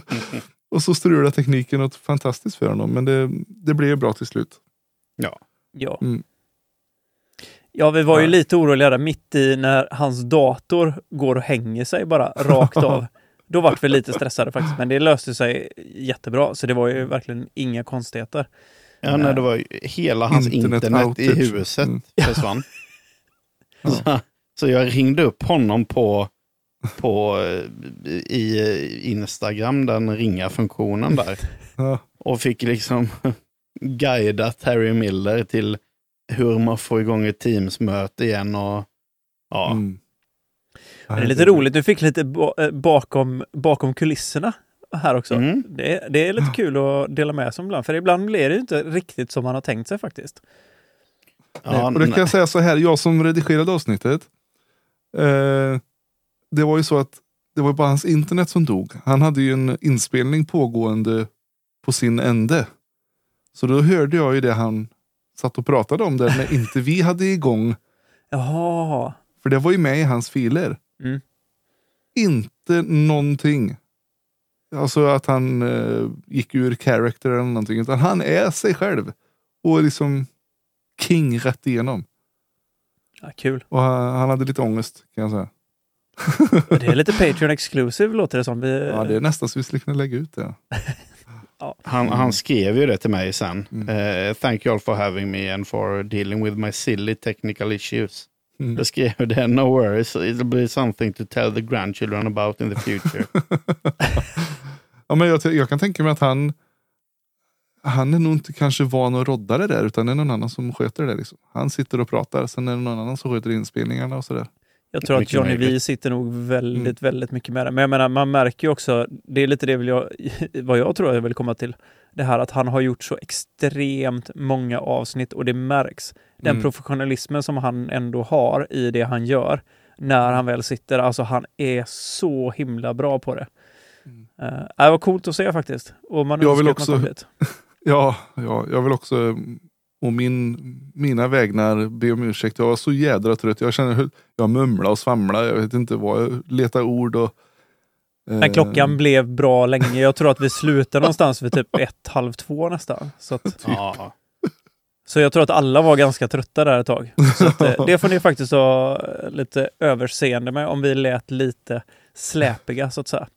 och så strulade tekniken något fantastiskt för honom. Men det, det blev bra till slut. Ja. Mm. Ja, vi var ju Ja. lite oroliga där mitt i när hans dator går och hänger sig bara rakt av. <laughs> Då vart vi lite stressade faktiskt, men det löste sig jättebra. Så det var ju verkligen inga konstigheter. Ja, nej, det var ju hela hans Internet internet, i outage. huset Mm. försvann. <laughs> Ja. så, så jag ringde upp honom på, på i Instagram, den ringa-funktionen där. Ja. Och fick liksom guida Terry Miller till hur man får igång ett Teams-möte igen. Och, ja. Mm. Det är lite roligt, du fick lite eh, bakom, bakom kulisserna här också. Mm. Det, det är lite kul att dela med sig ibland, för ibland blir det inte riktigt som man har tänkt sig faktiskt. Ja, och det kan jag säga så här, jag som redigerade avsnittet. Eh, det var ju så att det var bara hans internet som dog. Han hade ju en inspelning pågående på sin ände. Så då hörde jag ju det han satt och pratade om där när <laughs> inte vi hade igång. Jaha. För det var ju med i hans filer. Mm. Inte någonting. Alltså att han eh, gick ur character eller någonting. Utan han är sig själv. Och liksom king rätt igenom. Ja, kul. Och han, han hade lite ångest kan jag säga. Det är lite <laughs> Patreon exclusive låter det som. Vi, Ja, det är nästan så vi skulle kunna lägga ut det. <laughs> Han, han skrev ju det till mig sen. Mm. Eh, Thank you all for having me and for dealing with my silly technical issues. Mm. Jag skrev det, no worries, it'll be something to tell the grandchildren about in the future. <laughs> Ja, men jag, jag kan tänka mig att han han är nog inte kanske van att rodda det där utan det är någon annan som sköter det. Liksom. Han sitter och pratar, sen är det någon annan som sköter inspelningarna och sådär. Jag tror att Johnny V möjligt. sitter nog väldigt, Mm. väldigt mycket med det. Men jag menar, man märker ju också, det är lite det vill jag, <laughs> vad jag tror jag vill komma till. Det här att han har gjort så extremt många avsnitt och det märks. Den Mm. professionalismen som han ändå har i det han gör när han väl sitter, alltså han är så himla bra på det. Mm. Uh, det var coolt att se faktiskt. Och man Jag vill också-. <laughs> Ja, ja, jag vill också och min, mina vägnar be om ursäkt. Jag var så jädra trött. Jag känner hur jag mumlade och svamlade. Jag vet inte vad. Jag letade ord och... Men eh, klockan blev bra länge. Jag tror att vi slutade någonstans vid typ ett, halv två nästan. Så att, ja. Så jag tror att alla var ganska trötta där ett tag. Så att, eh, det får ni faktiskt ha eh, lite överseende med om vi lät lite släpiga så att säga.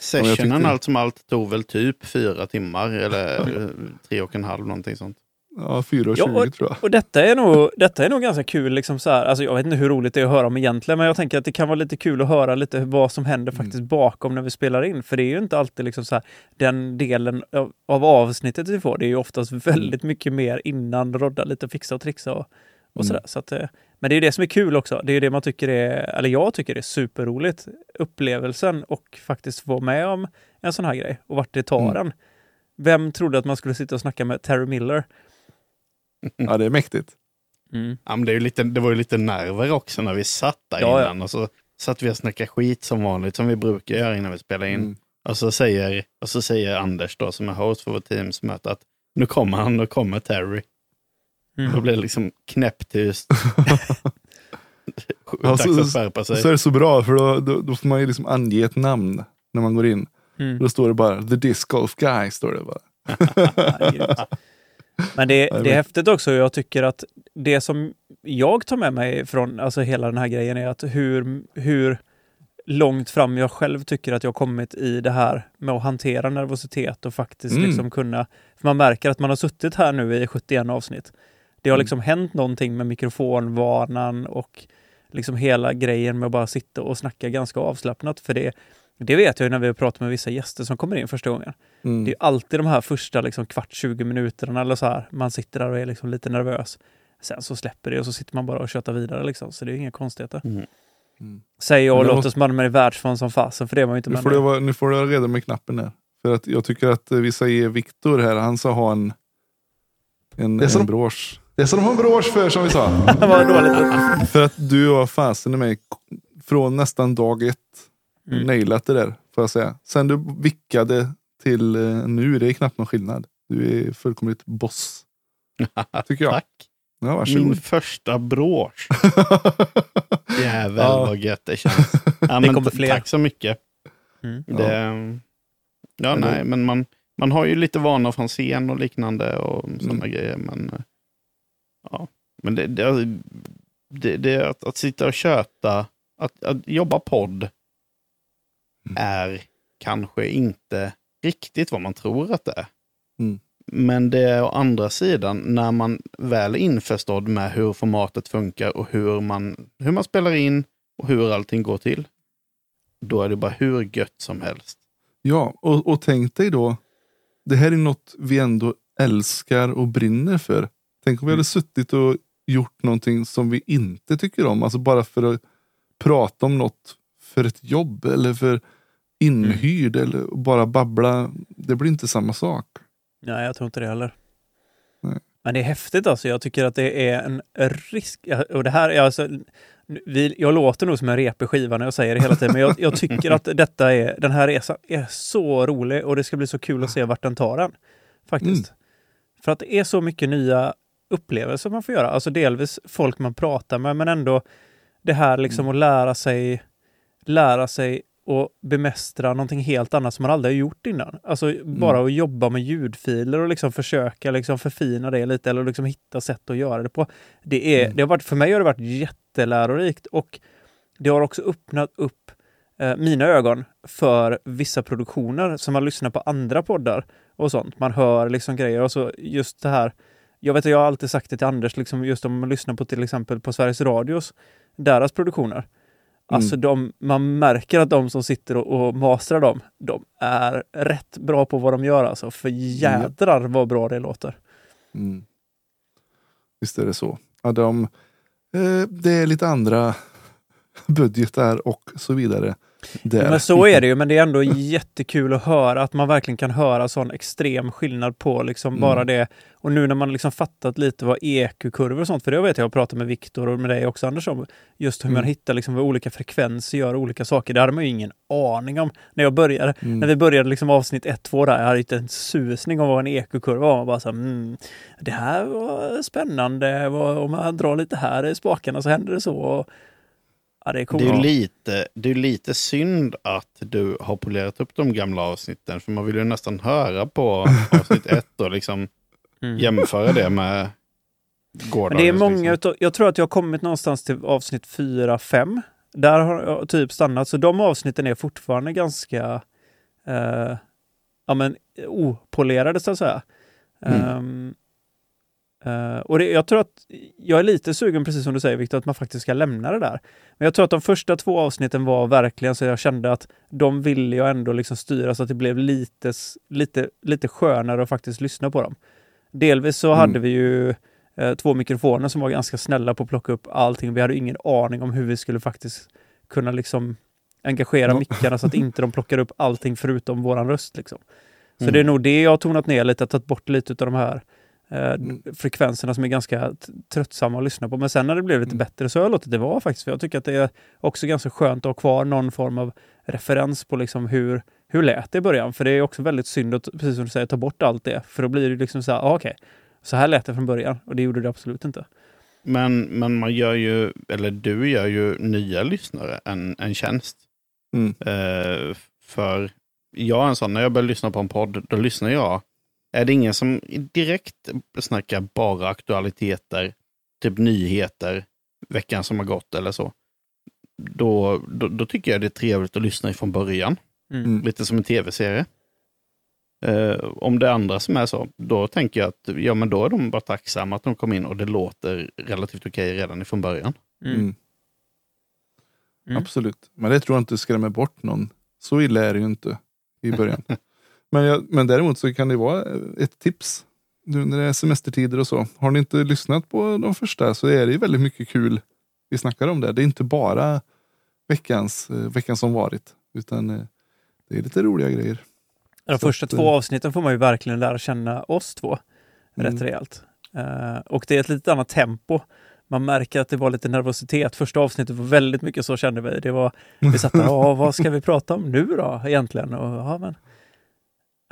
Sessionen tyckte- allt som allt tog väl typ fyra timmar eller eh, tre och en halv någonting sånt. Ja, 4.20 Ja, och- tror jag. Och detta är nog, detta är nog ganska kul liksom så här. Alltså jag vet inte hur roligt det är att höra om egentligen, men jag tänker att det kan vara lite kul att höra lite vad som händer Mm. faktiskt bakom när vi spelar in. För det är ju inte alltid liksom så här, den delen av, av avsnittet vi får. Det är ju oftast väldigt mycket mer innan, rodda lite, fixa och trixa och, och Mm. sådär. Så att, eh, men det är ju det som är kul också. Det är ju det man tycker är, eller jag tycker är superroligt. Upplevelsen och faktiskt få med om en sån här grej och vart det tar Mm. en. Vem trodde att man skulle sitta och snacka med Terry Miller? Ja, det är mäktigt. Mm. Ja, men det, är ju lite, det var ju lite nerver också när vi satt där Ja, ja. innan. Och så satt vi och snackade skit som vanligt, som vi brukar göra innan vi spelar in. Mm. Och, så säger, och så säger Anders då, som är host för vårt teamsmöte, att nu kommer han, nu kommer Terry. Mm. Då blir det liksom knäpptyst. <laughs> Ja, så- att skärpa sig. Så är det så bra för då, då, då får man ju liksom ange ett namn när man går in. Mm. Då står det bara The Disc Golf Guy. Står det bara. <laughs> Men det, det är häftigt också. Jag tycker att det som jag tar med mig från alltså hela den här grejen är att hur, hur långt fram jag själv tycker att jag har kommit i det här med att hantera nervositet och faktiskt Mm. liksom kunna... Man märker att man har suttit här nu i 71 avsnitt. Det har Mm. liksom hänt någonting med mikrofonvanan och liksom hela grejen med att bara sitta och snacka ganska avslappnat. För det, det vet jag ju när vi pratar med vissa gäster som kommer in första gången. Mm. Det är alltid de här första liksom, kvart, 20 minuterna eller så här. Man sitter där och är liksom lite nervös. Sen så släpper det och så sitter man bara och tjötar vidare liksom. Så det är inga konstigheter. Mm. Mm. Säger jag och låter måste- som man är i världsfan som fasen, för det är man ju inte. Nu får, du, vara- nu får du reda med knappen där. För att jag tycker att eh, vi säger Viktor här, han ska ha en, en, Det är som- en brosch. Det är som de har en brosch för som vi sa. <laughs> Var dåligt. för att du har fasen i mig från nästan dag ett Mm. nailat det där. Får jag säga. Sen du vickade till eh, nu, det är knappt någon skillnad. Du är fullkomligt boss. <laughs> Tycker jag. Tack. Ja, Min varsågod. första brosch. <laughs> Jävel Ja. vad gött det känns. <laughs> Ja, men kommer fler. Tack så mycket. Mm. Det, ja, det- nej, men man, man har ju lite vana från scen och liknande och sådana Mm. grejer. Men, eh, ja. men det, det, det, det är att, att sitta och köta, att, att jobba podd. Är kanske inte riktigt vad man tror att det är. Mm. Men det är å andra sidan, när man väl är införstådd med hur formatet funkar och hur man, hur man spelar in och hur allting går till, då är det bara hur gött som helst. Ja, och, och tänk dig då. Det här är något vi ändå älskar och brinner för. Tänk om vi Mm. hade suttit och gjort någonting som vi inte tycker om. Alltså bara för att prata om något för ett jobb eller för inhyrd eller bara babbla. Det blir inte samma sak. Nej, jag tror inte det heller. Nej. Men det är häftigt alltså. Jag tycker att det är en risk. Och det här är alltså, vi, jag låter nog som en repig skiva när jag säger det hela tiden, men jag, jag tycker att detta är, den här resan är så rolig och det ska bli så kul att se vart den tar den. Faktiskt. För att det är så mycket nya upplevelser man får göra. Alltså delvis folk man pratar med, men ändå det här liksom att lära sig, lära sig och bemästra någonting helt annat som man aldrig har gjort innan. Alltså bara att jobba med ljudfiler och liksom försöka liksom förfina det lite eller liksom hitta sätt att göra det på. Det, är, Mm. det har varit, för mig har det varit jättelärorikt och det har också öppnat upp eh, mina ögon för vissa produktioner som man lyssnar på andra poddar och sånt. Man hör liksom grejer och så just det här. Jag vet att jag har alltid sagt det till Anders, liksom just om man lyssnar på till exempel på Sveriges Radios, deras produktioner. Alltså de, man märker att de som sitter och, och mastrar dem, de är rätt bra på vad de gör alltså. För jädrar vad bra det låter. Mm. Visst är det så. Ja, de, eh, det är lite andra <laughs> budgetar och så vidare. Där. Men så är det ju, men det är ändå jättekul att höra att man verkligen kan höra sån extrem skillnad på liksom Mm. bara det. Och nu när man liksom fattat lite vad EQ-kurvor och sånt, för det vet jag, jag pratat med Viktor och med dig också Anders om, just hur man Mm. hittar liksom vad olika frekvenser gör olika saker. Det hade man ju ingen aning om när jag började. Mm. När vi började liksom avsnitt 1-2 där, jag hade inte en susning om vad en EQ-kurva var. Man bara så här, mm, det här var spännande, om man drar lite här i spakarna så händer det så. Ja, det är. Det är lite, det är lite synd att du har polerat upp de gamla avsnitten, för man vill ju nästan höra på <laughs> avsnitt ett och liksom Mm. jämföra det med gårdagens. Det är många liksom. utav, jag tror att jag har kommit någonstans till avsnitt 4-5. Där har jag typ stannat, så de avsnitten är fortfarande ganska eh, ja, men, opolerade så att säga. Mm. Ehm, eh, och det, jag tror att jag är lite sugen, precis som du säger Viktor, att man faktiskt ska lämna det där. Men jag tror att de första två avsnitten var verkligen så jag kände att de ville jag ändå liksom styra så att det blev lite, lite, lite skönare att faktiskt lyssna på dem. Delvis så Mm. hade vi ju eh, två mikrofoner som var ganska snälla på att plocka upp allting. Vi hade ingen aning om hur vi skulle faktiskt kunna liksom engagera Ja. mickarna så att inte de plockar upp allting förutom våran röst. Liksom. Så Mm. det är nog det jag har tonat ner lite, tagit bort lite av de här eh, Mm. frekvenserna som är ganska tröttsamma att lyssna på. Men sen när det blev lite Mm. bättre så har jag låtit det vara faktiskt. För jag tycker att det är också ganska skönt att ha kvar någon form av referens på liksom hur, hur lät det i början. För det är också väldigt synd att, precis som du säger, ta bort allt det. För då blir det liksom så här, ah, okej, så här lät det från början. Och det gjorde det absolut inte. Men, men man gör ju, eller du gör ju nya lyssnare en, en tjänst. Mm. Eh, för jag är en sån, när jag börjar lyssna på en podd, då lyssnar jag. Är det ingen som direkt snackar bara aktualiteter, typ nyheter, veckan som har gått eller så, då, då, då tycker jag det är trevligt att lyssna ifrån början. Mm. Mm. Lite som en tv-serie. Eh, om det är andra som är så, då tänker jag att ja, men då är de bara tacksamma att de kom in och det låter relativt okej redan ifrån början. Mm. Mm. Mm. Absolut. Men det tror jag inte skrämmer bort någon. Så illa är det ju inte i början. <laughs> men, jag, men däremot så kan det vara ett tips. Nu när det är semestertider och så. Har ni inte lyssnat på de första så är det ju väldigt mycket kul vi snackar om det. Det är inte bara veckans, eh, veckan som varit. Utan eh, det är lite roliga grejer. De första att, två eh, avsnitten får man ju verkligen lära känna oss två rätt Mm. rejält. Eh, och det är ett lite annat tempo. Man märker att det var lite nervositet. Första avsnittet var väldigt mycket så kände vi. Det var, vi satt där, "Ja, vad ska vi prata om nu då egentligen? Och, ja, men,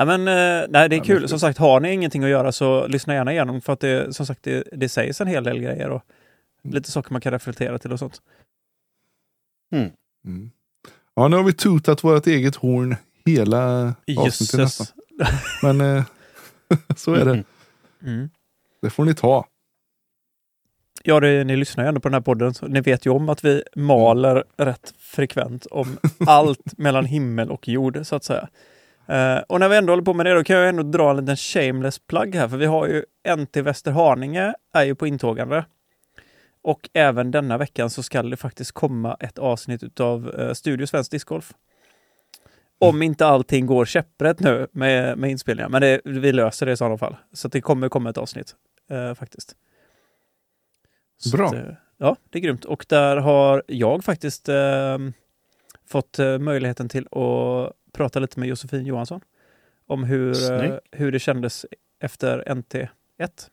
ja, men, eh, nej, det är kul. Som sagt, har ni ingenting att göra så lyssna gärna igenom för att det, som sagt, det, det sägs en hel del grejer och Mm. lite saker man kan reflektera till och sånt. Mm. Ja, nu har vi tutat vårt eget horn hela avsnittet nästan. Men eh, <laughs> så är det. Mm. Det får ni ta. Ja, det, ni lyssnar ju ändå på den här podden, så ni vet ju om att vi maler rätt frekvent om <laughs> allt mellan himmel och jord, så att säga. Eh, och när vi ändå håller på med det, då kan jag ändå dra en liten shameless plug här, för vi har ju NT Västerhaninge är ju på intågande. Och även denna veckan så ska det faktiskt komma ett avsnitt utav eh, Studio Svensk Discgolf. Om inte allting går käpprätt nu med, med inspelningar, men det, vi löser det i sådana fall. Så det kommer komma ett avsnitt, eh, faktiskt. Så Bra. Att, ja, det är grymt. Och där har jag faktiskt fått möjligheten till att prata lite med Josefin Johansson om hur, eh, Snyggt. hur det kändes efter NT1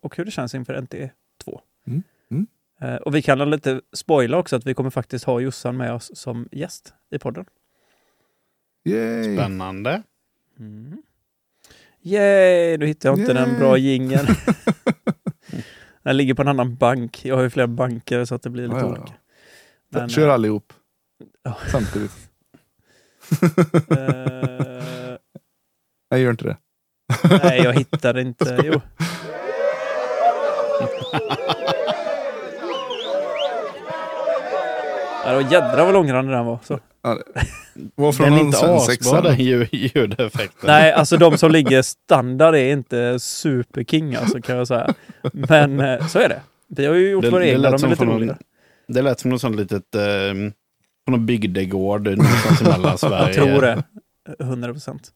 och hur det känns inför NT2. Mm, mm. Eh, och vi kan lite spoila också att vi kommer faktiskt ha Jossan med oss som gäst i podden. Yay! Spännande. Mm. Yay! Nu hittar jag inte den Yay! bra jingeln. <laughs> <laughs> den ligger på en annan bank. Jag har ju flera banker så att det blir lite Ja, ja, ja. olika. Men, Kör eh, allihop. Ja. Samtidigt. <laughs> eh, Nej, gör inte det. nej, jag hittar inte. Jo. Ja, det var jädra vad långrandig den var. Så. Var från Den är inte asbra den ljud- ljudeffekten. Nej, alltså de som ligger standard är inte superking alltså kan jag säga. Men eh, så är det. Vi har ju gjort Det- våra det egna, de är som lite roligare. Det lät som något sånt litet, eh, på någon bygdegård <laughs> någonstans i Mellansverige. Jag tror det. 100 procent.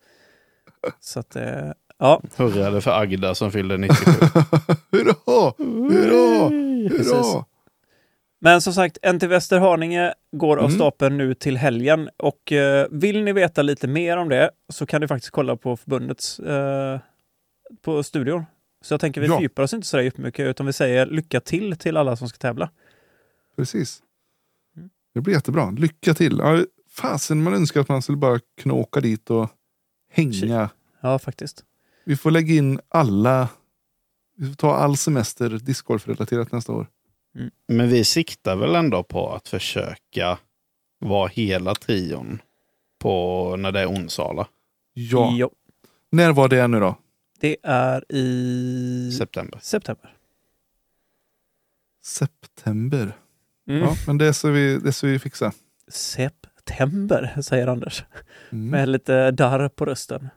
Så att, eh, ja. Hurrade för Agda som fyllde 97. <laughs> Hurra! Hurra! Precis. Hurra! Men som sagt, NT Västerhaninge går av Mm. stapeln nu till helgen. Och eh, vill ni veta lite mer om det så kan ni faktiskt kolla på förbundets eh, på studion. Så jag tänker vi Ja. fördjupar oss inte så där jättemycket utan vi säger lycka till till alla som ska tävla. Precis. Mm. Det blir jättebra. Lycka till. Ja, fasen, man önskar att man skulle bara kunna åka dit och hänga. Ja, faktiskt. Vi får lägga in alla. Vi får ta all semester discgolfrelaterat nästa år. Men vi siktar väl ändå på att försöka vara hela trion på när det är Onsala, Ja. Jo, När var det nu då? det är i september. september. September. Mm. Ja, men det ska vi, det ska vi fixa. September, säger Anders. Mm. Med lite darr på rösten.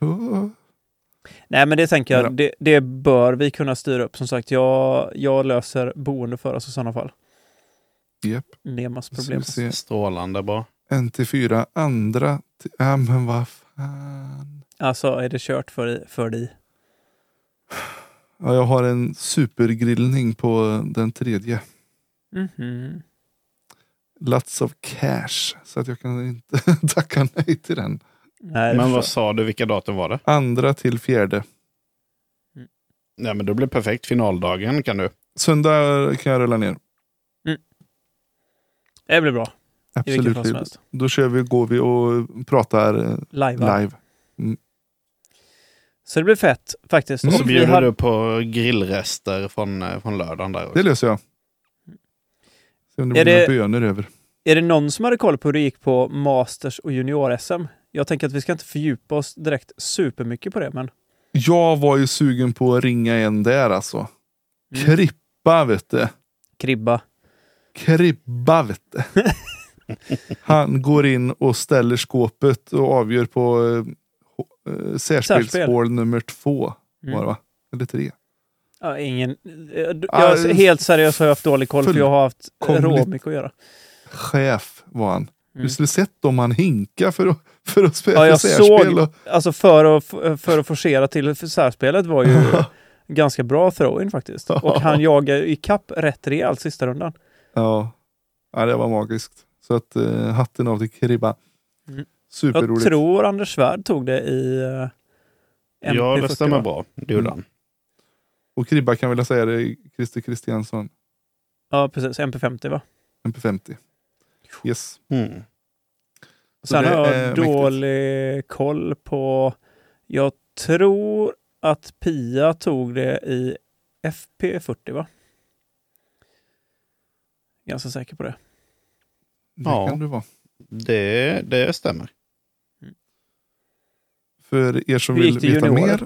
Oh. Nej, men det tänker Ja. jag, det, det bör vi kunna styra upp. Som sagt, jag, jag löser boende för oss i sådana fall. Japp. Nemas problem. Strålande bra. En till fyra. Andra till... Ja, men vad fan. Alltså, är det kört för, för dig? Ja, jag har en supergrillning på den tredje. Mhm. Lots of cash. Så att jag kan inte <laughs> tacka nej till den. Nej, Men vad sa du, vilka datum var det? Andra till fjärde. Nej, men då blir det perfekt. Finaldagen kan du. Söndag kan jag rulla ner. jag. det blir bra. Absolut. Då kör vi, går vi och pratar eh, Live. live. Så det blir fett faktiskt. Mm. Så Och vi bjuder har- du på grillrester från, eh, från lördagen där. Det löser jag. Se om det Är blir det- bönor över. Är det någon som hade koll på hur det gick på Masters och Junior-SM? Jag tänker att vi ska inte fördjupa oss direkt supermycket på det, men... Jag var ju sugen på att ringa en där alltså. Mm. Krippa vet du. Kribba. Kribba vet du. <laughs> Han går in och ställer skåpet och avgör på eh, eh, särspelshål nummer två. Mm. Var va? Eller tre. Ja, ingen... Jag, Ah, jag, helt seriöst har jag haft dålig koll, för jag har haft råmycket att göra. chef var han. Mm. Du skulle sett om han hinka för att, för att spela Ja, jag såg, Och, alltså för att, för att forcera till särspelet var ju <laughs> ganska bra throw-in faktiskt. Och han jagade i kapp rätt rejält sista rundan. ja. ja, det var magiskt. Så att uh, hatten av till Kribba. Mm. Jag Superroligt. tror Anders Svärd tog det i uh, Ja, det MP40, stämmer bra. Det gjorde Mm. han. Och Kribba kan vilja säga det, Christer Kristiansson. Ja, precis. MP50 va? MP50. Yes. Mm. Så Sen har jag mäktigt. dålig koll på... Jag tror att Pia tog det i FP40 va? Ganska säker på det. Det Ja. kan du vara. Det, det stämmer. För er som vill veta mer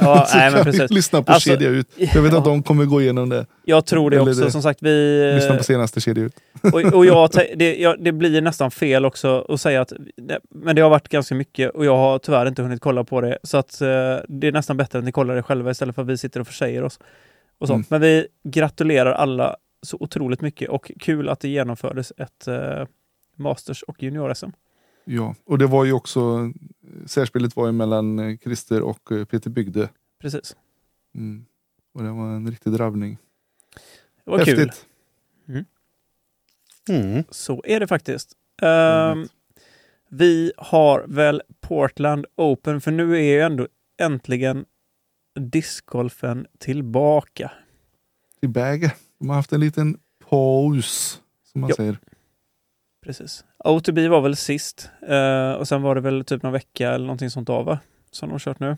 Ja, <laughs> så nej, men precis. <laughs> lyssna på Alltså, Kedja ut. <laughs> Jag vet Ja. att de kommer gå igenom det. Jag tror det Eller också. det- Som sagt, vi... Lyssna på senaste Kedja ut. Och, och jag, det, jag, det blir nästan fel också att säga att... Men det har varit ganska mycket och jag har tyvärr inte hunnit kolla på det. Så att eh, det är nästan bättre att ni kollar det själva istället för att vi sitter och försäger oss. Och sånt. Men vi gratulerar alla så otroligt mycket och kul att det genomfördes ett eh, Masters och Junior-SM. Ja, och det var ju också, särspelet var ju mellan eh, Christer och eh, Peter Bygde. Precis. Mm. Och det var en riktig drabbning. Det var kul. Häftigt. Mm. Så är det faktiskt. Mm. vi har väl Portland Open, för nu är ju ändå äntligen discgolfen tillbaka. Tillbaka. De har haft en liten paus, som man Ja. säger. Precis. OTB var väl sist eh, och sen var det väl typ någon vecka eller någonting sånt av va? Som de har kört nu.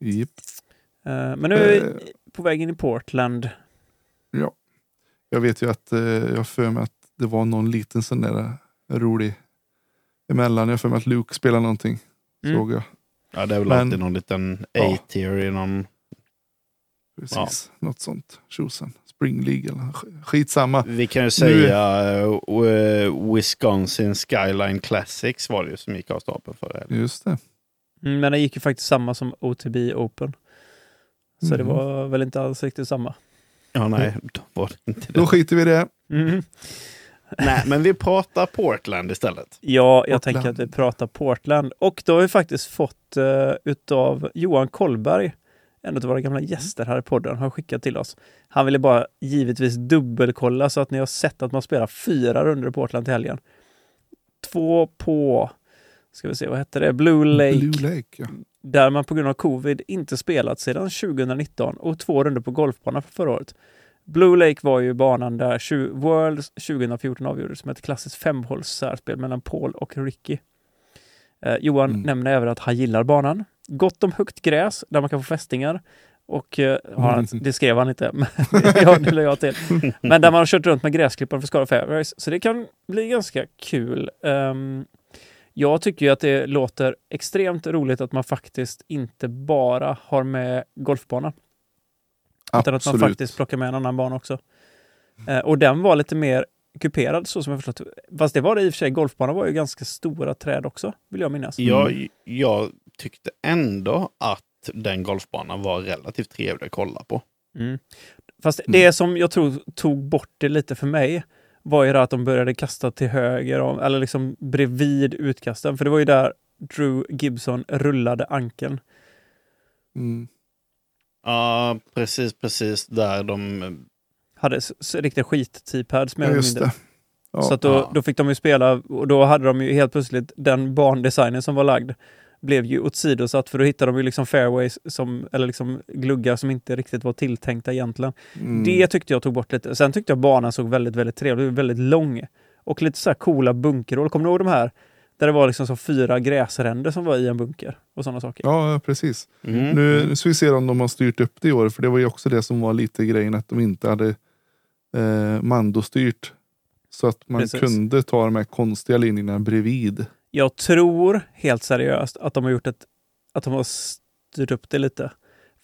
Japp. Eh, men nu är vi Eh. på väg in i Portland. Jag vet ju att, eh, jag har för mig att det var någon liten sån där rolig emellan. Jag har för mig att Luke spelade någonting. Mm. Såg jag. Ja, det är väl Men- alltid någon liten Ja. A-tier i någon... Precis, något sånt. Tjosan. Spring League eller sk- skitsamma. Vi kan ju säga uh, Wisconsin Skyline Classics var det ju som gick av stapeln förra helgen. Just det. Mm, men det gick ju faktiskt samma som OTB Open. Så det Mhm. var väl inte alls riktigt samma. Ja, nej, då var det inte Då det. skiter vi i det. Mm. nej, men vi pratar Portland istället. Ja, jag Portland. tänker att vi pratar Portland. Och då har vi faktiskt fått uh, utav Johan Kollberg, en av våra gamla gäster här i podden, har skickat till oss. Han ville bara givetvis dubbelkolla så att ni har sett att man spelar fyra runder i Portland till helgen. Två på, ska vi se, vad hette det? Blue Lake. Blue Lake ja. där man på grund av covid inte spelat sedan 2019 och två runder på golfbanan för förra året. Blue Lake var ju banan där Worlds 2014 avgjordes med ett klassiskt femhåls särspel mellan Paul och Ricky. Eh, Johan Mm. nämner även att han gillar banan. Gott om högt gräs där man kan få fästingar. Och eh, <laughs> han, det skrev han inte, men <laughs> det la jag till. Men där man har kört runt med gräsklippare för att skada fairways. Så det kan bli ganska kul. Ehm, jag tycker ju att det låter extremt roligt att man faktiskt inte bara har med golfbanan. Utan att man faktiskt plockar med en annan bana också. Eh, och den var lite mer kuperad så som jag förstått. Fast det var det i och för sig. Golfbanan var ju ganska stora träd också, vill jag minnas. Jag, jag tyckte ändå att den golfbanan var relativt trevlig att kolla på. Mm. Fast det som jag tror tog bort det lite för mig var ju det att de började kasta till höger, eller liksom bredvid utkasten. För det var ju där Drew Gibson rullade ankeln. Mm. Ja, precis, precis där de... Hade riktiga skit-T-pads mer Ja, eller just mindre. det. Ja. Så att då, Ja. då fick de ju spela och då hade de ju helt plötsligt den bandesignen som var lagd blev ju åsidosatt för då hittade de ju liksom fairways som, eller liksom gluggar som inte riktigt var tilltänkta egentligen. Mm. Det tyckte jag tog bort lite. Sen tyckte jag banan såg väldigt, väldigt trevlig ut, väldigt lång. Och lite så här coola bunkerhål. Kommer du ihåg de här? Där det var liksom så fyra gräsränder som var i en bunker och sådana saker. Ja, precis. Mm. Nu, nu ska vi se om de har styrt upp det i år. För det var ju också det som var lite grejen att de inte hade eh, Mando-styrt. Så att man Precis. kunde ta de här konstiga linjerna bredvid. Jag tror helt seriöst att de har gjort ett, att de har styrt upp det lite.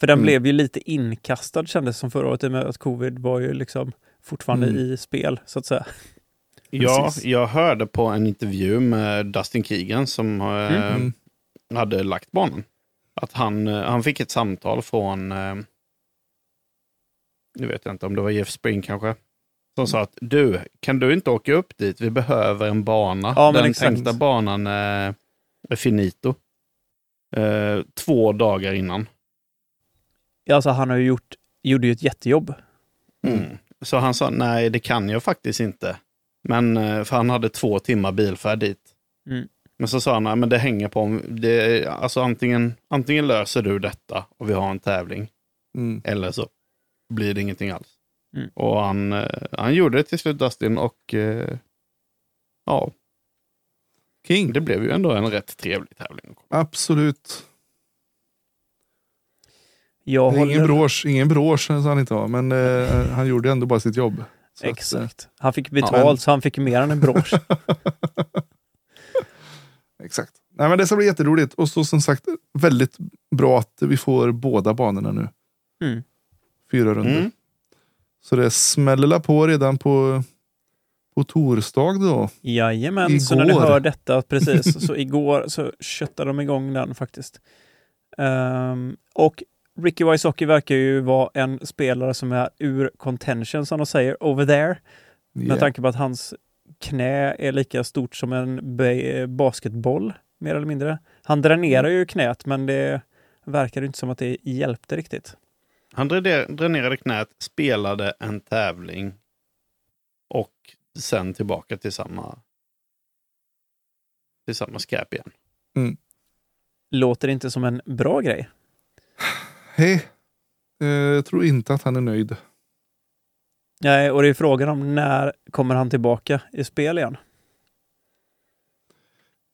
För den Mm. blev ju lite inkastad kändes det som förra året i och med att covid var ju liksom fortfarande Mm. i spel så att säga. <laughs> Ja, jag hörde på en intervju med Dustin Keegan som eh, Mm. hade lagt banan. Att han, eh, han fick ett samtal från, eh, nu vet jag inte om det var Jeff Spring kanske, Som sa att du, kan du inte åka upp dit? Vi behöver en bana. Ja, Den exakt. tänkta banan är, är finito. Eh, två dagar innan. Alltså han har ju gjort, gjorde ju ett jättejobb. Mm. Så han sa, nej det kan jag faktiskt inte. Men, eh, för han hade två timmar bilfärd dit. Mm. Men så sa han, nej men det hänger på om, det, alltså antingen, antingen löser du detta och vi har en tävling. Mm. Eller så blir det ingenting alls. Mm. Och han, eh, han gjorde det till slut, Dustin, och eh, ja, King. det blev ju ändå en rätt trevlig tävling. Absolut. Är ingen håller... brosch, ingen brosch sa han inte ha, men eh, han gjorde ändå bara sitt jobb. Så att, eh, Exakt. Han fick betalt men- så han fick mer än en brosch. <laughs> Exakt. Nej, men det ska bli jätteroligt. Och så som sagt, väldigt bra att vi får båda banorna nu. Mm. Fyra runder. Mm. Så det smäller på redan på, på torsdag då. Jajamän, så när Igår. hör detta precis, så igår så köttade de igång den faktiskt. Ehm, och Ricky Wysocki verkar ju vara en spelare som är ur contention som de säger, over there. Med Yeah. tanke på att hans knä är lika stort som en ba- basketboll, mer eller mindre. Han dränerar ju knät, men det verkar inte som att det hjälpte riktigt. Han dräner- dränerade knät, spelade en tävling och sen tillbaka till samma, till samma skräp igen. Låter inte som en bra grej. Hej. Eh, jag tror inte att han är nöjd. Nej, och det är frågan om när kommer han tillbaka i spel igen?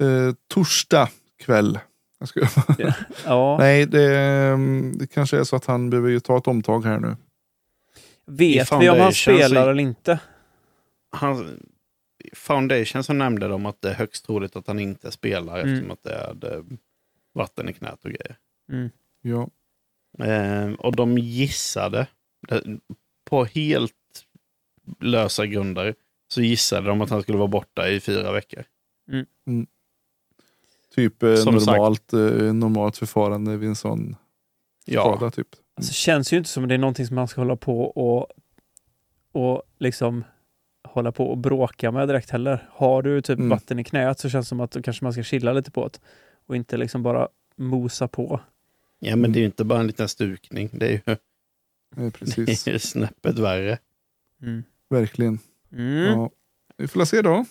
Eh, torsdag kväll. Jag ska... Ja, Nej, det, mm, det kanske är så att han behöver ju ta ett omtag här nu. vet vi om han spelar eller inte? Han, Foundation så nämnde de att det är högst troligt att han inte spelar Mm. eftersom att det är eh, vatten i knät och grejer. Mm. Ja. Eh, och de gissade, det- på helt lösa grunder, så gissade de att han skulle vara borta i fyra veckor. Typ eh, Som normalt, eh, normalt förfarande vid en sån Ja, skada. Typ. Alltså, känns ju inte som det är någonting som man ska hålla på och, och liksom hålla på och bråka med direkt heller. Har du typ Mm. vatten i knät så känns det som att då kanske man ska chilla lite på det och inte liksom bara mosa på. ja, men det är ju inte bara en liten stukning. Det är ju Eh, <laughs> precis. det är snäppet värre. Mm. Verkligen. Mm. Ja. Vi får se då.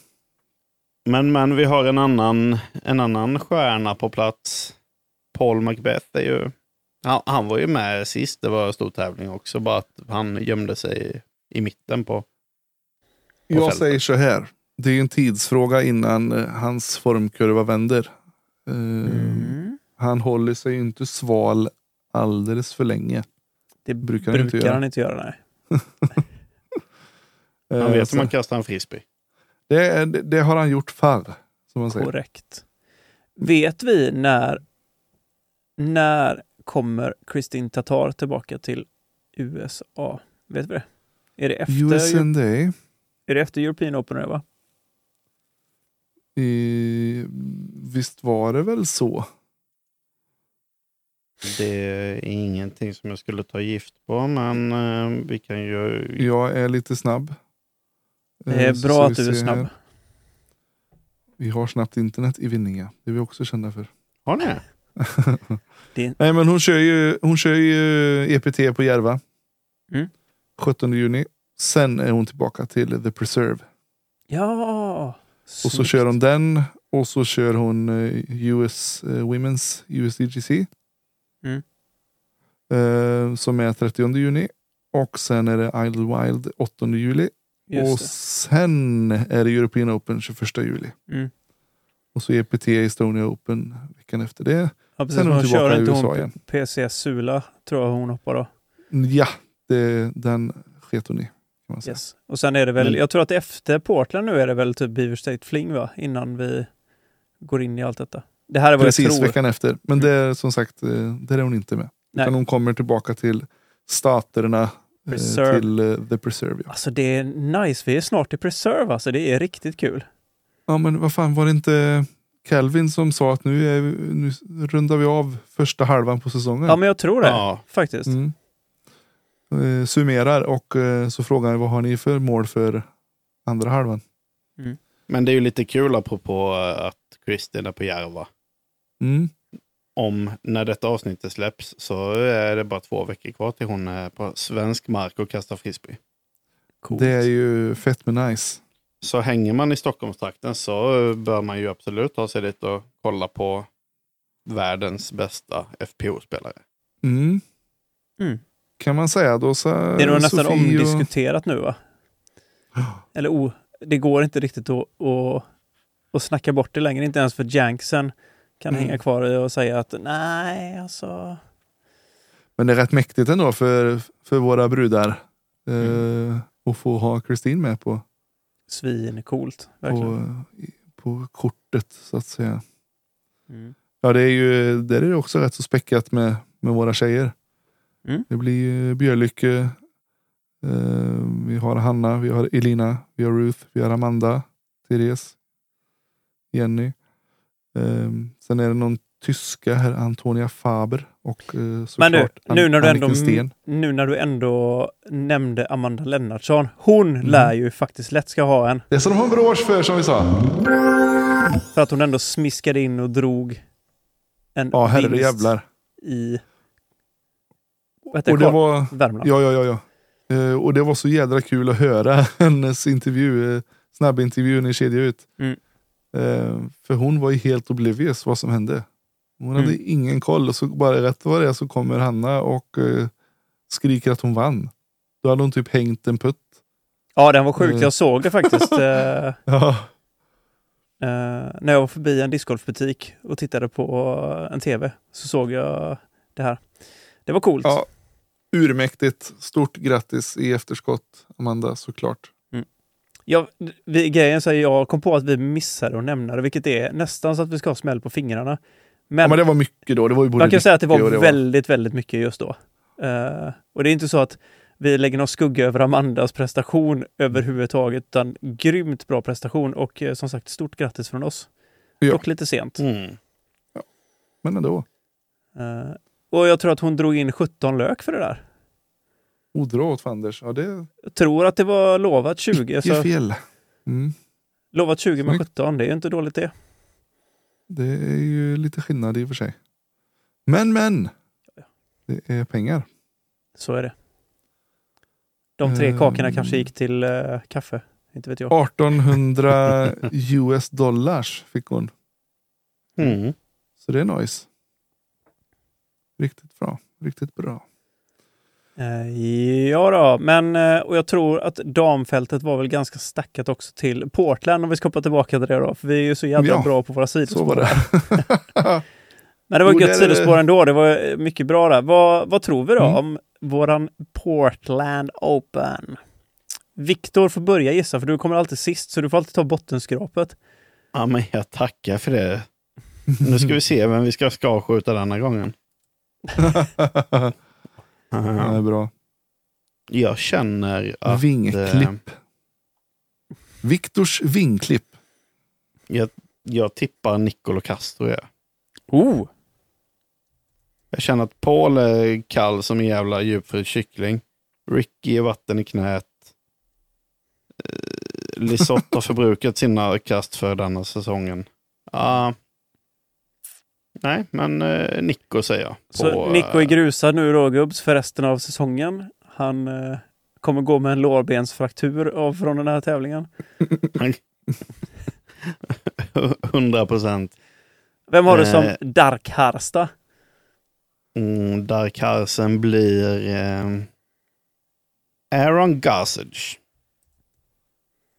Men, men vi har en annan, en annan stjärna på plats. Paul Macbeth är ju... Han, han var ju med sist, det var en stor tävling också, bara att han gömde sig i mitten på... Jag fältet. säger så här. Det är en tidsfråga innan eh, hans formkurva vänder. Eh, Mm. Han håller sig inte sval alldeles för länge. Det Brukar brukar, han inte göra. han inte göra, nej. Eh, <laughs> Han vet så hur man kastar en frisbee. Det, det, det har han gjort förr. Som man säger. Korrekt. Vet vi när, när kommer Kristin Tatar tillbaka till USA? Vet vi det? Är det efter, USND. är det efter European Open nu, va? I, visst var det väl så? Det är ingenting som jag skulle ta gift på, men eh, vi kan ju... Jag är lite snabb. Det Eh, är så bra att du är snabb. här. Vi har snabbt internet i Vinninga. Det är vi också kända för. Har ni? <laughs> Nej men hon kör ju, hon kör ju EPT på Järva. Mm. 17 juni. Sen är hon tillbaka till The Preserve. Ja! Och så kör hon den. Och så kör hon eh, US eh, Women's USDGC. Mm. Eh, som är 30 juni. Och sen är det Idle Wild 8 juli. Och Just sen är det European Open 21 juli. det. Mm. Och så EPT Estonia Open veckan efter det. Ja, precis. Sen är hon tillbaka kör i USA hon igen. PC Sula, tror jag hon hoppar då. Ja, det, den sket hon i. Yes. Och sen är det väl, Men- jag tror att efter Portland nu är det väl typ Beaver State Fling va? Innan vi går in i allt detta. Det här är vad jag Precis tror. veckan efter. Men det är som sagt, eh, där är hon inte med. Nej. Utan hon kommer tillbaka till staterna. Eh, Preserve. Till eh, The Preserve. Ja. Alltså det är nice, vi är snart i Preserve alltså, det är riktigt kul. ja men vad fan var det inte Calvin som sa att nu, är, vi- nu rundar vi av första halvan på säsongen? Ja men jag tror det, Ja, faktiskt. Mm. eh, summerar och eh, så frågar han vad har ni för mål för andra halvan. Men det är ju lite kul apropå eh, att Kristin är på Järva. Mm. Om när detta avsnittet släpps så är det bara två veckor kvar till hon är på svensk mark och kastar frisbee. Coolt. Det är ju fett med nice. Så hänger man i Stockholmstrakten så bör man ju absolut ta sig dit och kolla på världens bästa FPO-spelare. Mm. Mm. Kan man säga då så Det är nog nästan Sofie och- omdiskuterat nu va? <gasps> Eller o, det går inte riktigt att, att, att snacka bort det längre. Inte ens för Janksen kan Mm. hänga kvar och säga att nej, alltså. Men det är rätt mäktigt ändå för, för våra brudar. Eh, Mm. att få ha Kristin med på, Svincoolt. Verkligen. på, i- på kortet så att säga. Mm. Ja, det är ju där är det också rätt så späckat med, med våra tjejer. Mm. Det blir ju Björlycke, eh, vi har Hanna, vi har Elina, vi har Ruth, vi har Amanda, Therese, Jenny. Eh, sen är det någon tyska här, Antonia Faber och eh, Men du, såklart nu när, du ändå, Sten. nu när du ändå nämnde Amanda Lennartsson. Hon Mm. lär ju faktiskt lätt ska ha en. Det som de har en brosch för som vi sa. För att hon ändå smiskade in och drog en Ja, herre vinst jävlar. i vad heter Och det, det Karl- var, Värmland. ja, ja, ja, ja. Eh, och det var så jädra kul att höra hennes intervju, eh, snabbintervjun i Kedja ut. Mm. Eh, för hon var ju helt oblivious vad som hände. Hon hade Mm. ingen koll och så bara rätt vad det är så kommer Hanna och eh, skriker att hon vann. Då hade hon typ hängt en putt. Ja, den var sjuk. Eh. Jag såg det faktiskt. <laughs> Ja, eh, när jag var förbi en discgolfbutik och tittade på en tv så såg jag det här. Det var coolt. ja. Urmäktigt. Stort grattis i efterskott Amanda såklart. Ja, vi, grejen säger jag kom på att vi missade att nämna det, vilket är nästan så att vi ska ha smäll på fingrarna. Men, Ja, men det var mycket då. Det var ju man kan säga att det var, och väldigt, väldigt mycket just då. Eh, och det är inte så att vi lägger någon skugga över Amandas prestation överhuvudtaget, utan grymt bra prestation och eh, som sagt, stort grattis från oss. Ja. Dock lite sent. Mm. Men ändå. Eh, och jag tror att hon drog in 17 lök för det där. Odra åt fanders. Ja, det Jag tror att det var lovat 20. är Så fel. Mm. lovat 20 med Snyggt. 17, det är inte dåligt det. Det är ju lite skillnad i och för sig. Men, men. Det är pengar. Så är det. De tre kakorna kanske gick till eh, kaffe. Inte vet jag. 1800 <laughs> US dollars fick hon. Mm. Så det är nice. Riktigt bra. Riktigt bra. Eh, ja då, men eh, och jag tror att damfältet var väl ganska stackat också till Portland om vi ska hoppa tillbaka till det då. För vi är ju så jävla Ja, bra på våra Så var sidospår. det. <laughs> Men det var Jo, gött där är det- sidospår ändå. Det var eh, mycket bra där. Vad, vad tror vi då Mm. om våran Portland Open? Viktor får börja gissa för du kommer alltid sist så du får alltid ta bottenskrapet. Ja, men jag tackar för det. Nu ska vi se vem vi ska, ska skjuta denna gången. <laughs> Ja, det är bra. Jag känner att... eh, Vingklipp. Viktors vingklipp. Jag, jag tippar Nicolo Castro. Ja. Oh! Jag känner att Paul är kall som en jävla djupfryst kyckling. Ricky är vatten i knät. Eh, Lisotte har förbrukat sina kast för denna säsongen. Ja. Nej, men eh, Nico säger jag. Så På, Nico är eh, grusad nu då gubbs för resten av säsongen. Han eh, kommer gå med en lårbensfraktur av från den här tävlingen. 100 <laughs> procent. Vem har du Eh. som Dark Harsta? Mm, där Carlsen blir eh, Aaron Gossage.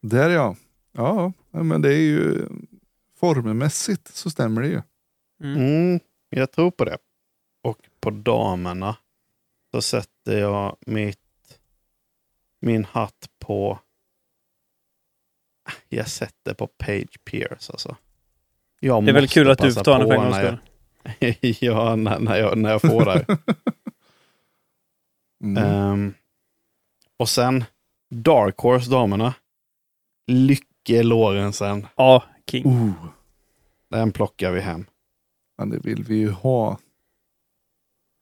Där ja. Ja, men det är ju formmässigt så stämmer det ju. Mm. Mm, jag tror på det. Och på damerna så sätter jag mitt, min hatt på... Jag sätter på Page Pierce alltså. Jag Det är väl måste kul att du passa får ta den för på en gångs när jag- skull. <laughs> ja, när, när, jag, när jag får det. <laughs> Mm. Ehm, och sen Dark Horse damerna. Lycke Lorentzen. Ja, King. Oh, Den plockar vi hem. Men det vill vi ju ha.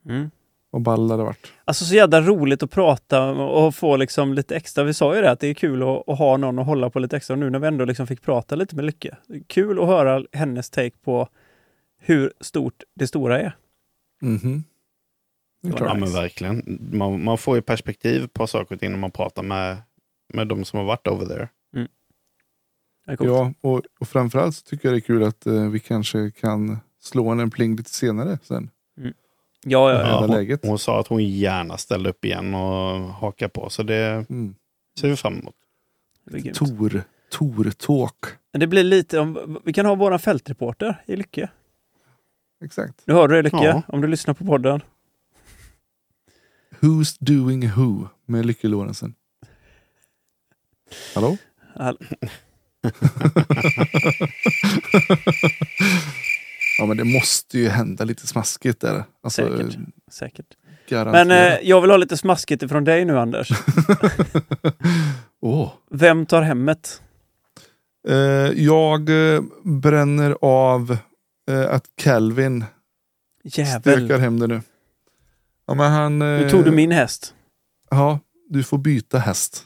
Mm. Vad ball det varit. Alltså så jävla roligt att prata och få liksom lite extra. Vi sa ju det att det är kul att, att ha någon att hålla på lite extra nu när vi ändå liksom fick prata lite med Lycke. Kul att höra hennes take på hur stort det stora är. Mhm. Det är Ja, men verkligen. Man, man får ju perspektiv på saker och ting när man pratar med, med de som har varit over there. Coolt. Ja, och, och framförallt så tycker jag det är kul att eh, vi kanske kan slå en pling lite senare sen. ja, ja, ja. Ja. hon, läget. hon sa att hon gärna ställde upp igen och hakar på, så det Mm. ser vi fram emot. Det blir grymt. Tor, Tor-talk. Det blir lite om, vi kan ha våran fältreporter i Lycke. Exakt. Nu hör du det Lycke, Ja. om du lyssnar på podden. Who's doing who med Lykke Lorentzen. Hallå? All- <laughs> <laughs> Ja men det måste ju hända lite smaskigt där. Alltså, Säkert. Säkert. Garanterat. Men eh, jag vill ha lite smaskigt ifrån dig nu Anders. <laughs> Åh. Vem tar hemmet? Eh, jag eh, bränner av eh, att Calvin Jävel. stökar hem det nu. Ja, men han, eh, Nu tog du min häst. Ja, du får byta häst.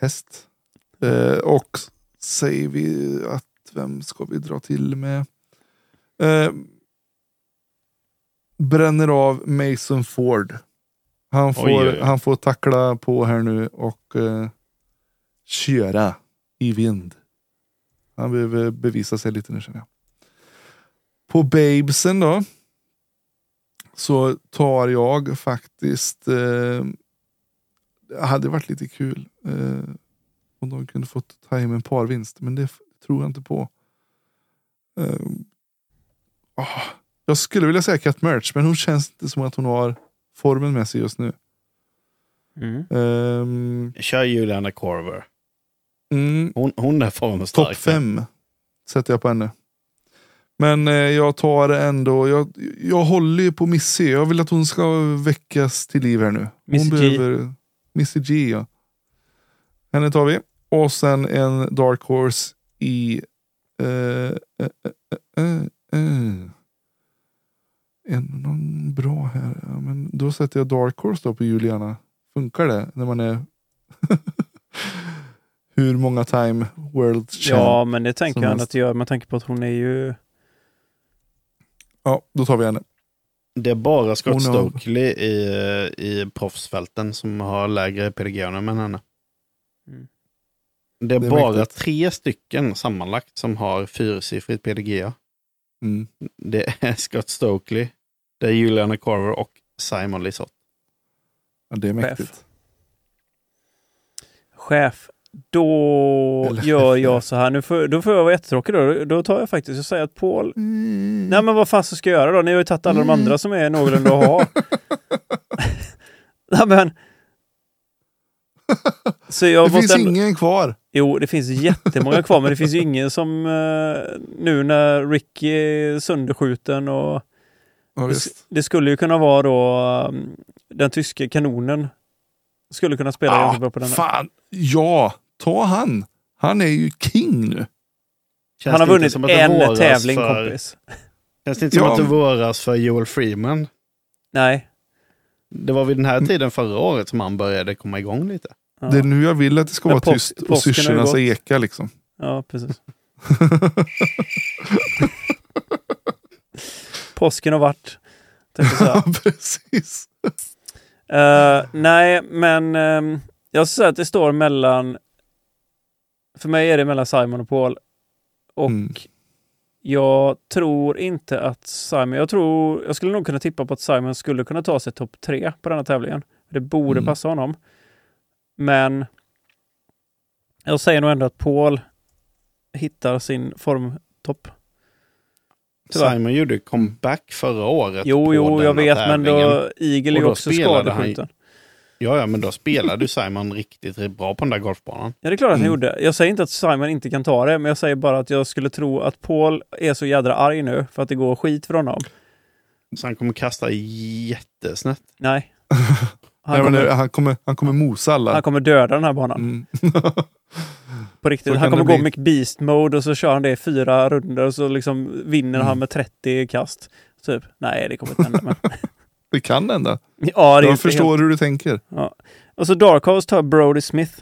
Häst. Eh, och säger vi att vem ska vi dra till med? Eh, bränner av Mason Ford. Han får, Oj, oj, oj. Han får tackla på här nu och eh, köra i vind. Han behöver bevisa sig lite nu känner jag. På Babesen då. Så tar jag faktiskt. Eh, det hade varit lite kul. Eh, om de kunde fått ta hem en parvinst. Men det tror jag inte på. Eh, ah, jag skulle vilja säga Cat Merch. Men hon känns inte som att hon har formen med sig just nu. Mm. Ehm, Kör Juliana Corver. mm, Hon, hon är formstark. Topp fem sätter jag på henne. Men eh, jag tar ändå, jag, jag håller ju på Missy. Jag vill att hon ska väckas till liv här nu. Hon Missy G. behöver Missy G ja. Henne tar vi. Och sen en Dark Horse i eh, eh, eh, eh, eh. En, någon bra här. Ja, men då sätter jag Dark Horse då på Juliana. Funkar det när man är <laughs> hur många time world champ? Ja, men det tänker jag att det gör. Man tänker på att hon är ju... Ja, då tar vi henne. Det är bara Scott Hon har- Stokely i, i proffsfälten som har lägre PDG än henne. Mm. Det är, Det är bara mäktigt. tre stycken sammanlagt som har fyrsiffrigt PDG. Mm. Det är Scott Stokely, det är Juliana Carver och Simon Lisotte. Ja, det är mäktigt. Chef. Då Eller gör chef, jag så här. Nu får, då får jag vara jättetråkig då. Då tar jag faktiskt och säger att Paul... Mm. Nej men vad fan så ska jag göra då? Ni har ju tagit alla de Mm. andra som är någorlunda att ha. <laughs> <laughs> Nej men... <laughs> Så jag det finns ändå... ingen kvar. Jo, det finns jättemånga kvar, men det finns ju ingen som eh, nu när Ricky är sönderskjuten och Ja, det, det skulle ju kunna vara då um, den tyske kanonen. Skulle kunna spela ganska bra på den här. fan. Ja, ta han. Han är ju king nu. Känns Han har vunnit en tävling för, kompis. Känns det inte som Ja, att det våras för Joel Freeman? Nej. Det var vid den här tiden förra året som han började komma igång lite. Ja, Det är nu jag vill att det ska vara påsk- tyst och syrsorna ska eka liksom. ja precis. <laughs> Påsken har varit. Ja, precis. Eh, nej, men ehm, jag skulle säga att det står mellan... För mig är det mellan Simon och Paul. Och Mm. jag tror inte att Simon... Jag tror... Jag skulle nog kunna tippa på att Simon skulle kunna ta sig topp tre på den här tävlingen. Det borde Mm. passa honom. Men jag säger nog ändå att Paul hittar sin formtopp. Tyvärr. Simon gjorde comeback förra året. Jo, jo, jag vet, men tävlingen. då, Eagle är också skadeskjuten. Ja, ja, men då spelade Simon riktigt, riktigt bra på den där golfbanan. Ja, det är klart att han Mm. gjorde. Jag säger inte att Simon inte kan ta det, men jag säger bara att jag skulle tro att Paul är så jädra arg nu för att det går skit för honom. Så han kommer kasta jättesnett. Nej. <laughs> Han, Nej, kommer, det- han, kommer, han kommer mosa alla. han kommer döda den här banan. Mm. <laughs> På riktigt. Han kommer det gå bli. McBeast mode och så kör han det i fyra runder och så liksom vinner Mm. han med 30 kast. Typ. Nej, det kommer inte hända. Men... <laughs> Det kan hända. Ja, det Jag förstår Helt... hur du tänker. Ja. Och så Dark Horse tar Brody Smith.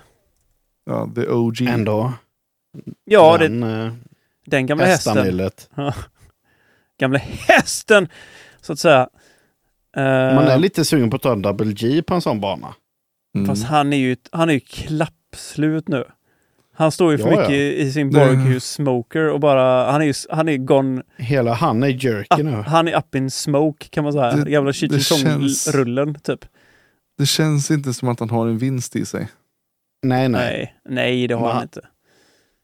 Ja, the OG. Ändå. Ja, det, den, eh, den gamla hästen. <laughs> Gamla hästen, så att säga. Eh, Man är lite sugen på att ta en double G på en sån bana. Mm. Fast han är ju, han är ju klappslut nu. Han står ju för Ja, mycket ja. i, i sin barbecue smoker och bara, han är ju, han är gone, Hela han är jerky nu. han är up in smoke kan man säga. Det- Jävla det Cheech känns- rullen typ. Det känns inte som att han har en vinst i sig. Nej, nej. Nej, nej det har Men han inte.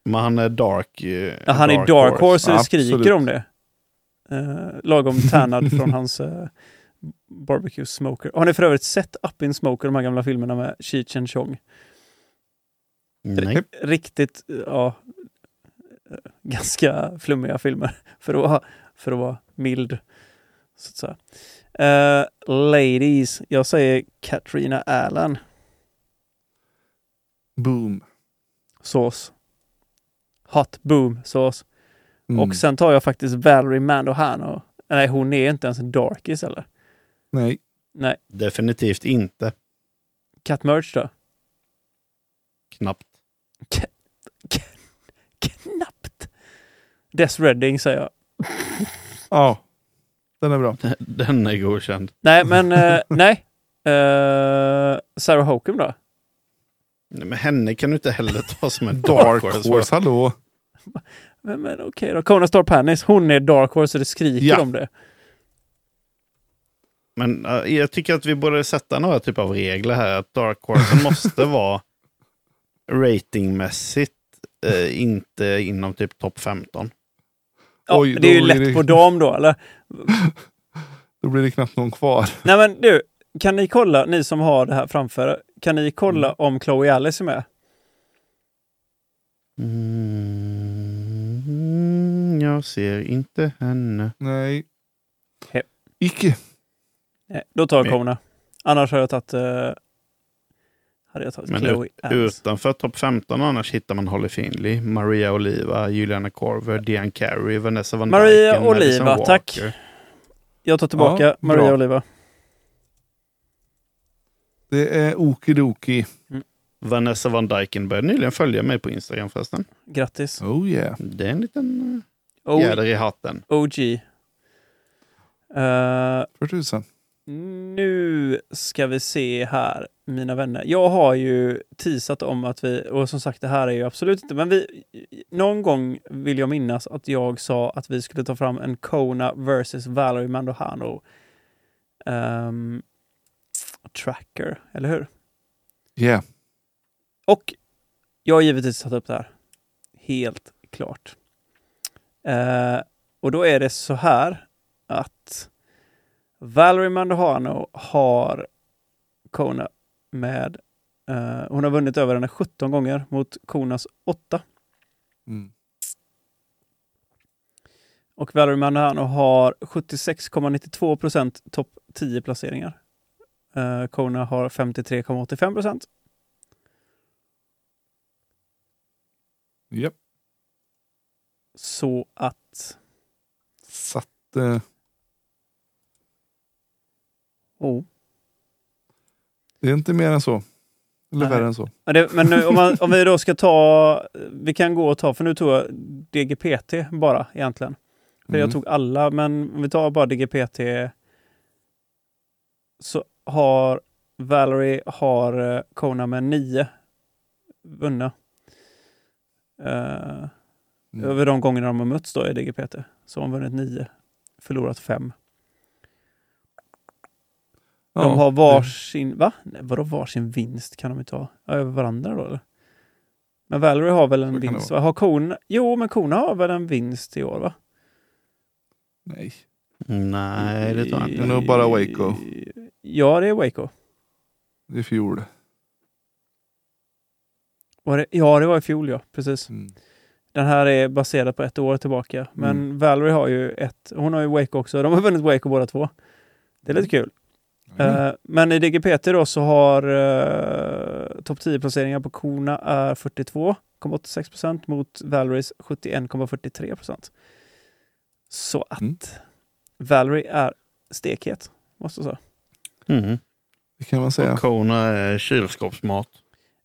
Men han är dark. eh, Ja, han är dark horse det Absolut. skriker om det. Uh, lagom tärnad från <laughs> hans eh, barbecue smoker. Har ni för övrigt sett Up in Smoker, de här gamla filmerna med Cheech and Chong? Nej. Riktigt, ja, ganska flummiga filmer <laughs> för att vara, för att vara mild. Så att säga. Eh, ladies, jag säger Katrina Allen, Boom. sås. Hot boom sås. Mm. Och sen tar jag faktiskt Valerie Mandohano. Nej, hon är inte ens en darkis eller? Nej. Nej, Definitivt inte. Cat Merch då? Knappt. Knappt. Des Redding säger jag. Ja. Den är bra. <laughs> Den är godkänd. Nej, men eh, nej. Eh, Sarah Hokum då? Nej, Men henne kan du inte heller ta som en Dark Horse, horse. hallå. Men, men okej då. Kona Star Panis, hon är Dark Horse så det skriker Ja. om det. Men eh, jag tycker att vi borde sätta några typer av regler här. Att dark horse <laughs> måste vara ratingmässigt eh, inte inom typ topp 15. Ja, Oj, det är ju lätt det- på dam då, eller? <laughs> Då blir det knappt någon kvar. <laughs> Nej men du, kan ni kolla, ni som har det här framför kan ni kolla om Chloe Alice är med? Mm, jag ser inte henne. Nej. He- Icke. Nej, då tar jag. Kona. Annars har jag tagit, eh, hade jag tagit Men Chloe Alice. Utanför topp 15 annars hittar man Holly Finley, Maria Oliva, Juliana Corver, Diane Carey, Vanessa Van Maria Dyken, Madison Oliva, Walker. tack. Jag tar tillbaka Ja, Maria bra. Oliva. Det är okidoki. Vanessa Van Dyken började nyligen följa mig på Instagram förresten. Grattis. Oh yeah. Det är en liten uh, i hatten. OG. Eh, För tusan. Nu ska vi se här, mina vänner. Jag har ju teasat om att vi, och som sagt det här är ju absolut inte, men vi, någon gång vill jag minnas att jag sa att vi skulle ta fram en Kona versus Valerie Mandohano ehm, tracker, eller hur? Yeah. Och jag har givetvis tagit upp det här. Helt klart. Eh, och då är det så här Valerie Mandohano har Kona med eh, hon har vunnit över henne 17 gånger mot Konas 8. Mm. Och Valerie Mandohano har 76,92 procent topp 10 placeringar. Eh, Kona har 53,85 procent. Japp. Så att... Så att, eh, Oh. det är inte mer än så. Eller värre än så. Ja, det, men nu, om, man, om vi då ska ta, vi kan gå och ta, för nu tog jag DGPT bara egentligen. För jag Mm. tog alla, men om vi tar bara DGPT så har Valerie har eh, Kona med nio vunna. Eh, Mm. Över de gångerna de har mötts då i DGPT. Så har hon vunnit nio, förlorat fem. Ja, De har det- varsin, va? Nej, vadå varsin vinst kan de inte ha? Över varandra då eller? Men Valerie har väl en Så vinst? Har Kona? Jo, men Kona har väl en vinst i år va? Nej. Nej, det tror jag Det är inte. nog bara Waco. Ja, det är Waco. Det är fjol. Var det? Ja, det var i fjol ja, precis. Mm. Den här är baserad på ett år tillbaka. Men Mm. Valerie har ju ett, hon har ju Waco också. De har vunnit Waco båda två. Det är lite kul. Mm. Eh, men i DGPT då så har uh, topp 10 placeringar på Kona är 42,86 procent mot Valeries 71,43 procent. Så att Mm. Valerie är stekhet, måste jag säga. Mm. Det kan man säga. Och Kona är kylskåpsmat.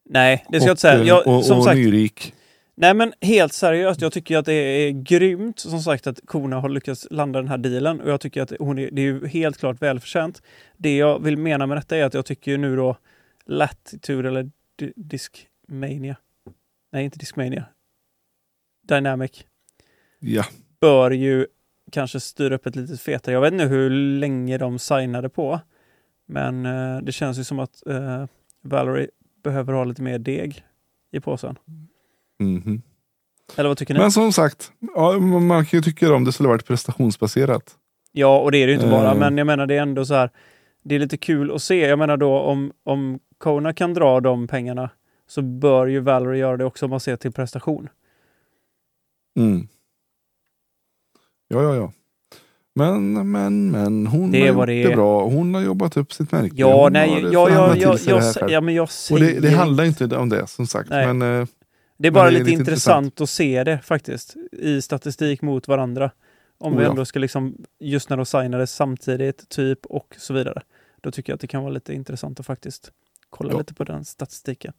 Nej, det ska jag inte Och, säga. eh, Jag, och, som och sagt, nyrik. Nej men helt seriöst, jag tycker att det är grymt som sagt att Kona har lyckats landa den här dealen och jag tycker att hon är, det är ju helt klart välförtjänt. Det jag vill mena med detta är att jag tycker nu då Latitude eller Di- Discmania, nej inte Discmania, Dynamic Ja. bör ju kanske styra upp ett litet fetare. Jag vet inte hur länge de signade på. Men eh, det känns ju som att eh, Valerie behöver ha lite mer deg i påsen. Mhm. Eller vad tycker ni? Men som sagt, ja, man kan ju tycka om det skulle varit prestationsbaserat. Ja, och det är det ju inte bara. Eh. Men jag menar det är ändå så här. Det är lite kul att se. Jag menar då om, om Kona kan dra de pengarna så bör ju Valerie göra det också om man ser till prestation. Mm. Ja, ja, ja. Men, men, men. Hon Det har gjort det det är. bra. Hon har jobbat upp sitt märke. Ja, Hon nej, ja, ja, ja, jag, själv. ja, men jag Och säger det, det handlar inte om det som sagt. Nej. Men eh, Det är bara det är lite, lite intressant att se det faktiskt i statistik mot varandra. Om Oh vi ja. ändå ska liksom, just när de signades samtidigt, typ och så vidare. Då tycker jag att det kan vara lite intressant att faktiskt kolla Ja. lite på den statistiken.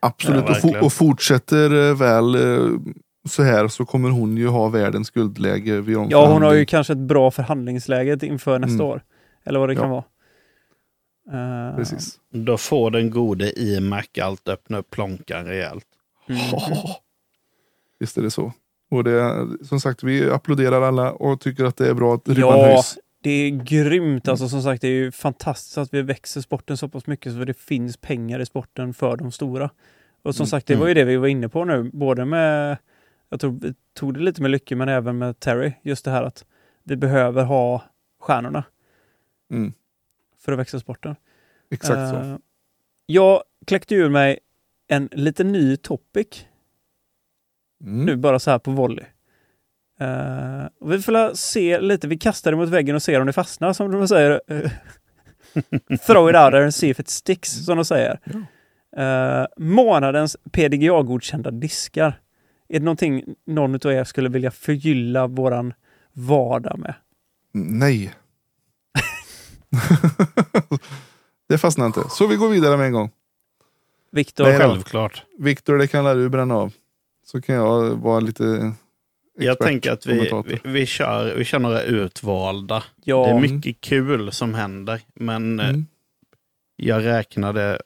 absolut. Ja, och, fo- verkligen. och fortsätter eh, väl eh, så här så kommer hon ju ha världens guldläge vid Ja, hon har ju kanske ett bra förhandlingsläge inför nästa Mm. år. Eller vad det Ja. kan vara. Eh, Precis. Då får den gode i Mac allt öppna upp plånkan rejält. Mm. Visst är det så. Och det, som sagt, vi applåderar alla och tycker att det är bra att ribban Ja, höjs. det är grymt. Alltså som sagt, det är ju fantastiskt att vi växer sporten så pass mycket så det finns pengar i sporten för de stora. Och som Mm. sagt, det var ju det vi var inne på nu, både med, jag tror vi tog det lite med Lycke, men även med Terry, just det här att vi behöver ha stjärnorna Mm, för att växa sporten. exakt så. Eh, Jag kläckte ur mig en lite ny topic Mm. nu bara så här på volley. Och vi får se lite, vi kastar det mot väggen och ser om det fastnar som de säger. <laughs> Throw it out there and see if it sticks, som de säger. Eh, månadens PDGA-godkända diskar. Är det någonting någon av er skulle vilja förgylla våran vardag med? Nej. <laughs> <laughs> det fastnar inte. Så vi går vidare med en gång. Viktor? Nej, då. Självklart. Viktor, det kan du bränna av. Så kan jag vara lite Jag expert tänker att vi, vi, vi, kör, vi kör några utvalda. Ja, Det är mycket kul som händer, men eh, Mm. jag räknade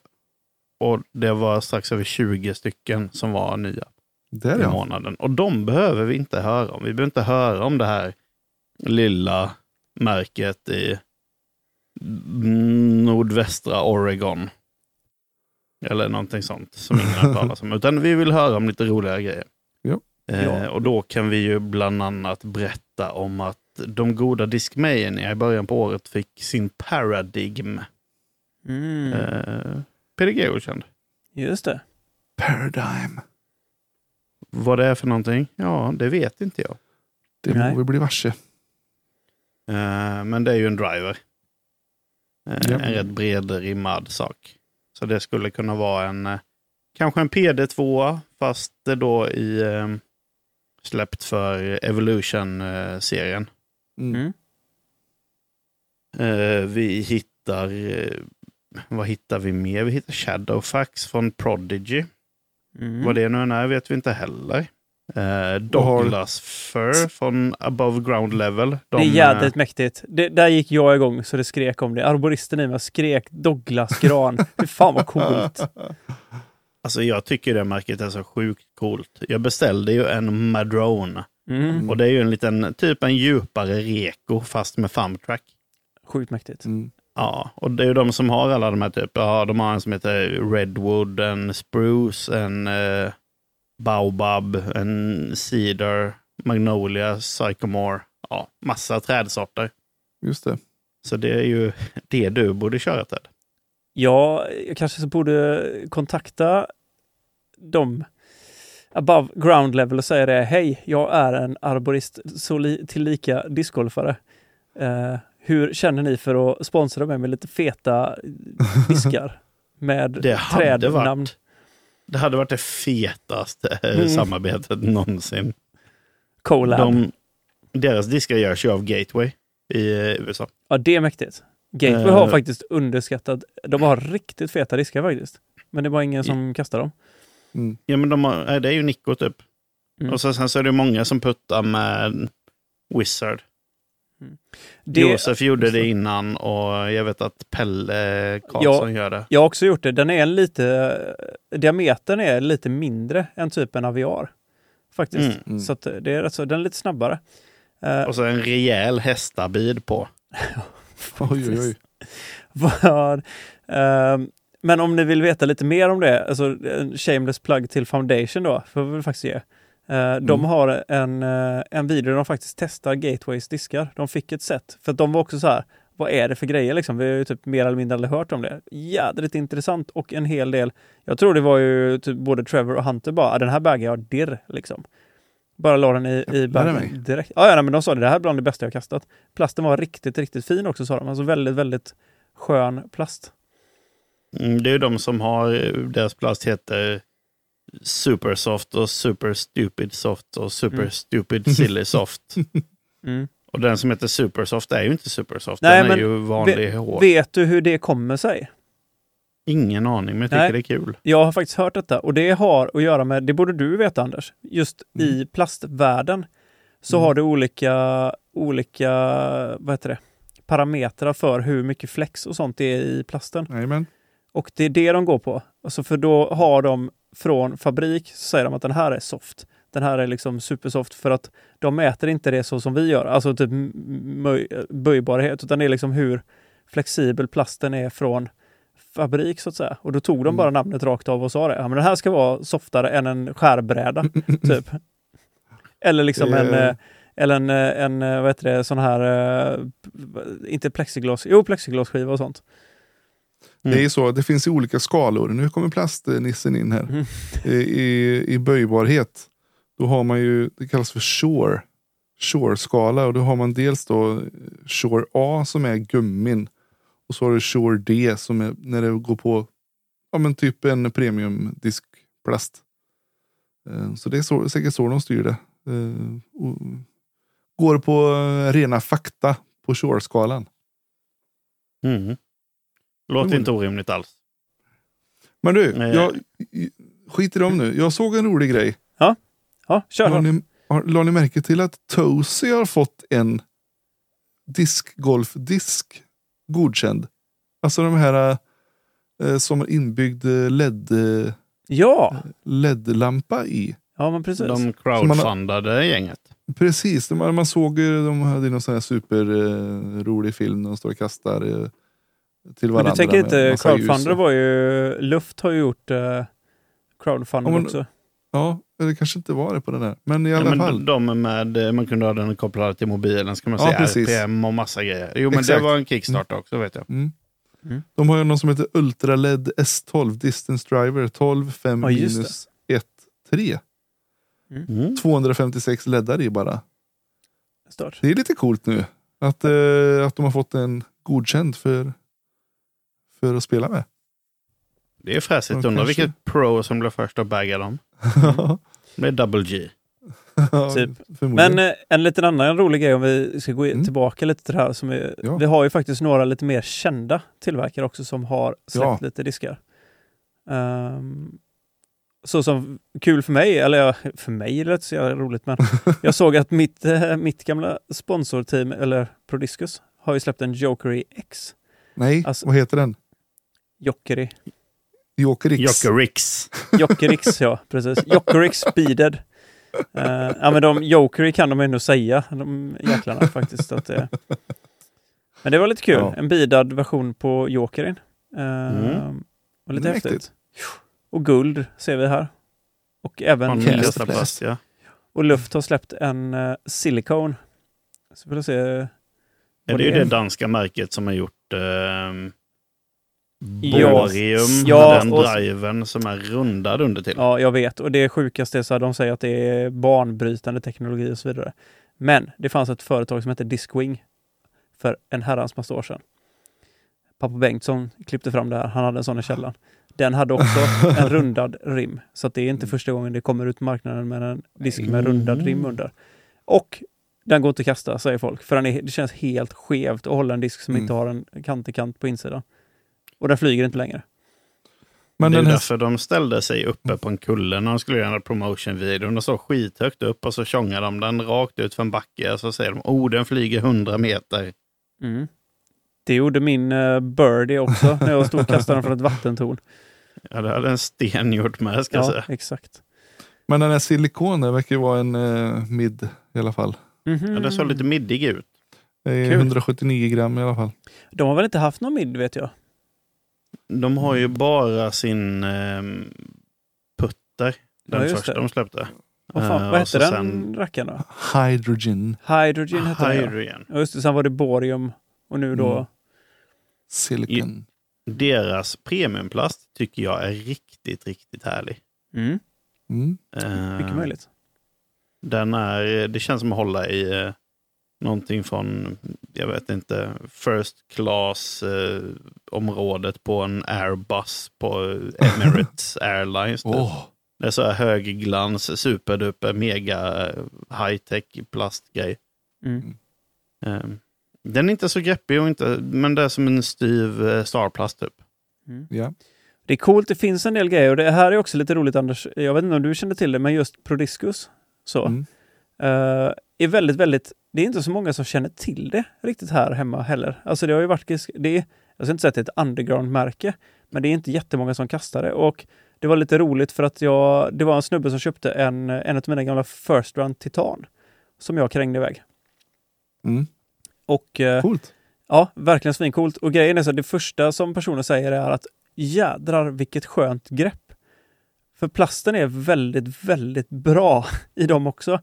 och det var strax över 20 stycken som var nya Där i ja. månaden. Och de behöver vi inte höra om. Vi behöver inte höra om det här lilla märket i nordvästra Oregon. Eller någonting sånt som ingen har talat om. Utan vi vill höra om lite roliga grejer. Ja. Eh, och då kan vi ju bland annat berätta om att de goda Discmania i början på året fick sin Paradigm mm, eh, PDG-godkänd. just det. Paradigm. Vad det är för någonting? Ja, det vet inte jag. Det Nej. må vi bli varse. Eh, men det är ju en driver. Eh, Ja. En rätt bredrimmad sak. Så det skulle kunna vara en eh, kanske en PD2 fast då i eh, släppt för Evolution-serien. Mm. Mm. Eh, vi hittar, eh, vad hittar vi mer? Vi hittar Shadowfax från Prodigy. Mm. Vad det nu är vet vi inte heller. Eh, Douglas Fur från Above Ground Level. De, det är eh, jädrigt mäktigt. Det, där gick jag igång så det skrek om det. Arboristen i mig skrek Douglas gran. <laughs> Fy fan vad coolt. Alltså jag tycker det märket är så sjukt coolt. Jag beställde ju en Madrone. Mm. Och det är ju en liten, typ en djupare reko fast med thumbtrack. Sjukt mäktigt. Mm. Ja, och det är ju de som har alla de här typ, ja de har en som heter Redwood, en Spruce, en eh, Baobab, en Cedar, Magnolia, Sycamore. Ja, massa trädsorter. Just det. Så det är ju det du borde köra Ted. Ja, jag kanske så borde kontakta dem above ground level och säga det. Hej, jag är en arborist tillika discgolfare. Eh, hur känner ni för att sponsra mig med lite feta diskar <laughs> med trädnamn? varit, det hade varit det fetaste Mm. samarbetet någonsin. Colab. De, deras diskar görs ju av Gateway i USA. Ja, det är mäktigt. Gateway har Eh. faktiskt underskattat, de har riktigt feta diskar faktiskt. Men det var ingen som kastade dem. Mm. Ja, men de har, det är ju Nico typ. Mm. Och så, sen så är det många som puttar med Wizard. Det, Josef gjorde det innan och jag vet att Pelle Karlsson gör det. Jag har också gjort det. Den är en lite, diametern är lite mindre än typ en Aviar. Faktiskt. Mm. Mm. Så att det är rätt så, den är lite snabbare. Eh, Och så en rejäl hästabid på. <laughs> Oj, oj, oj. Vad, ehm, men om ni vill veta lite mer om det, alltså en shameless plug till Foundation då, får vi väl faktiskt ge. Eh, De Mm. har en, eh, en video där de faktiskt testar Gateways diskar. De fick ett set, för de var också så här, vad är det för grejer liksom? Vi har ju typ mer eller mindre aldrig hört om det. Jädrigt intressant och en hel del, jag tror det var ju typ både Trevor och Hunter bara, "Ah, den här baggen jag dirr liksom. Bara la den i, i baggen direkt. Ja, ja, nej, men de sa det, det här är bland det bästa jag kastat. Plasten var riktigt, riktigt fin också sa de. Alltså väldigt, väldigt skön plast. Mm, det är ju de som har, deras plast heter Supersoft och Super Stupid Soft och Super Mm. Stupid Silly Soft. <laughs> Mm. och den som heter Supersoft är ju inte Supersoft, Nej, den är ju vanlig hård. Vet du hur det kommer sig? Ingen aning, men jag tycker Nej. det är kul. Jag har faktiskt hört detta och det har att göra med, det borde du veta Anders, just i plastvärlden så Mm. har du olika, olika vad heter det, parametrar för hur mycket flex och sånt det är i plasten. Jajamän. Och det är det de går på. Alltså för då har de från fabrik, så säger de att den här är soft. Den här är liksom supersoft för att de mäter inte det så som vi gör, alltså typ böjbarhet, utan det är liksom hur flexibel plasten är från fabrik så att säga. Och då tog de Mm. bara namnet rakt av och sa det. Ja, men den här ska vara softare än en skärbräda, <laughs> typ. Eller liksom en, eh, eller en, eh, en, eh, vad heter det, sån här, inte plexiglas, jo plexiglasskiva och sånt. Det är så, det finns ju olika skalor. Nu kommer plastnissen in här. Mm. <laughs> I, i, I böjbarhet, då har man ju, det kallas för shore. Shore-skala och då har man dels då Shore A som är gummin. Och så har du Shore D som är när det går på, ja men typ en premiumdiskplast. Eh, Så det är så, säkert så de styr det. Eh, och Går på eh, rena fakta på Shore-skalan. Mm. Låter Mm. inte orimligt alls. Men du, Nej. jag, skit i dem nu. Jag såg en rolig grej. Ja, kör. Har ni, har, la ni märke till att Tosie har fått en diskgolfdisk godkänd? Alltså de här eh, som har inbyggd eh, LED, eh, Ja, LED-lampa i. ja men precis. De crowdfundade gänget. Precis, de, man såg ju, de hade någon sån här superrolig eh, rolig film när de står och kastar eh, till men varandra. du tänker inte, crowdfunder var ju, Luft har ju gjort uh, crowdfunding Ja, men- också. Ja, det kanske inte var det på den här. Men i Ja, alla men fall. de med, eh, man kunde ha den kopplad till mobilen, ska man Ja, säga precis. RPM och massa grejer. Jo, men Exakt. det var en kickstarter också vet jag. Mm. Mm. De har ju någon som heter Ultra LED S12 Distance Driver 12 5 Ja, minus 1 3. Mm. 256 leddar i bara. Stört. Det är lite coolt nu. Att, eh, att de har fått en godkänd för, för att spela med. Det är fräsigt. Undrar kanske. vilket pro som blev först att bagga dem. <laughs> Det är double G. Typ. Men eh, en liten annan rolig grej om vi ska gå i- Mm. tillbaka lite till det här. Som är, Ja. Vi har ju faktiskt några lite mer kända tillverkare också som har släppt Ja. lite diskar. Ehm, så som kul för mig, eller ja, för mig är det inte så jävla roligt, men <laughs> jag såg att mitt, eh, mitt gamla sponsorteam, eller Prodiscus, har ju släppt en Jokery X. Nej, alltså- vad heter den? Jokery. Joker X. Jokerix. Jokerix, ja precis. Jokerix Speeded. Uh, ja men de, Jokery kan de ändå säga, de jäklarna faktiskt. Att det... Men det var lite kul, Ja. en bidad version på Jokerin. Uh, Mm. Och lite häftigt. mäktigt. Och guld ser vi här. Och även Blast. plast, ja. och Luft har släppt en uh, Silicone. Så får vi se. Ja, det är ju är. det danska märket som har gjort Ja. Borium, Ja, den och- driven som är rundad under till. Ja, jag vet. Och det sjukaste är så här, de säger att det är banbrytande teknologi och så vidare. Men det fanns ett företag som hette Discwing för en herrans massa år sedan. Pappa Bengtsson klippte fram det här. Han hade en sån i källaren. Den hade också <laughs> en rundad rim. Så att det är inte första gången det kommer ut marknaden med en disk med rundad rim under. Och Den går inte att kasta, säger folk. För den är, det känns helt skevt att hålla en disk som Mm. inte har en kant i kant på insidan. Och den flyger inte längre. Men det är den här, därför de ställde sig uppe på en kulle när de skulle göra en promotion-video. De står skithögt upp och så tjongar de den rakt ut för en backe. Och så säger de, oh den flyger 100 meter. Mm. Det gjorde min uh, birdie också när jag stod och kastade den från ett vattentorn. <laughs> Ja, det hade en sten gjort med, ska jag Ja, säga. exakt. men den här silikonen verkar ju vara en uh, mid i alla fall. Mhm. Ja, den såg lite middig ut. Det är Kul. 179 gram i alla fall. De har väl inte haft någon mid vet jag? De har ju bara sin eh, putter. Den Ja, första det. de släppte. Vad, fan, Eh, vad och hette den sen- rackaren då? Hydrogen Hydrogen hette den ja. Hydrogen. Just det, sen var det borium och nu då... Mm. silicon. Deras premiumplast tycker jag är riktigt, riktigt härlig. Mm. Mm. Eh, Mycket möjligt. Den är, det känns som att hålla i eh, någonting från, jag vet inte, first class eh, området på en Airbus på Emirates <laughs> Airlines. Åh, Det är så här högglans, superduper, mega eh, high-tech plastgrej. Mm. Eh, Den är inte så greppig, och inte, men det är som en styv eh, Starplast typ. Mm. ja. Det är coolt, det finns en del grejer och det här är också lite roligt Anders. Jag vet inte om du kände till det, men just Prodiscus så, Mm. eh, är väldigt, väldigt, det är inte så många som känner till det riktigt här hemma heller. Alltså det har ju varit, det är, jag ska inte säga att det är ett underground-märke, men det är inte jättemånga som kastar det. Och det var lite roligt för att jag, det var en snubbe som köpte en, en av mina gamla First Run Titan som jag krängde iväg. Mm. Och eh, Coolt. Ja, verkligen svincoolt. Och grejen är så det första som personen säger är att jädrar vilket skönt grepp. För plasten är väldigt, väldigt bra <laughs> i dem också.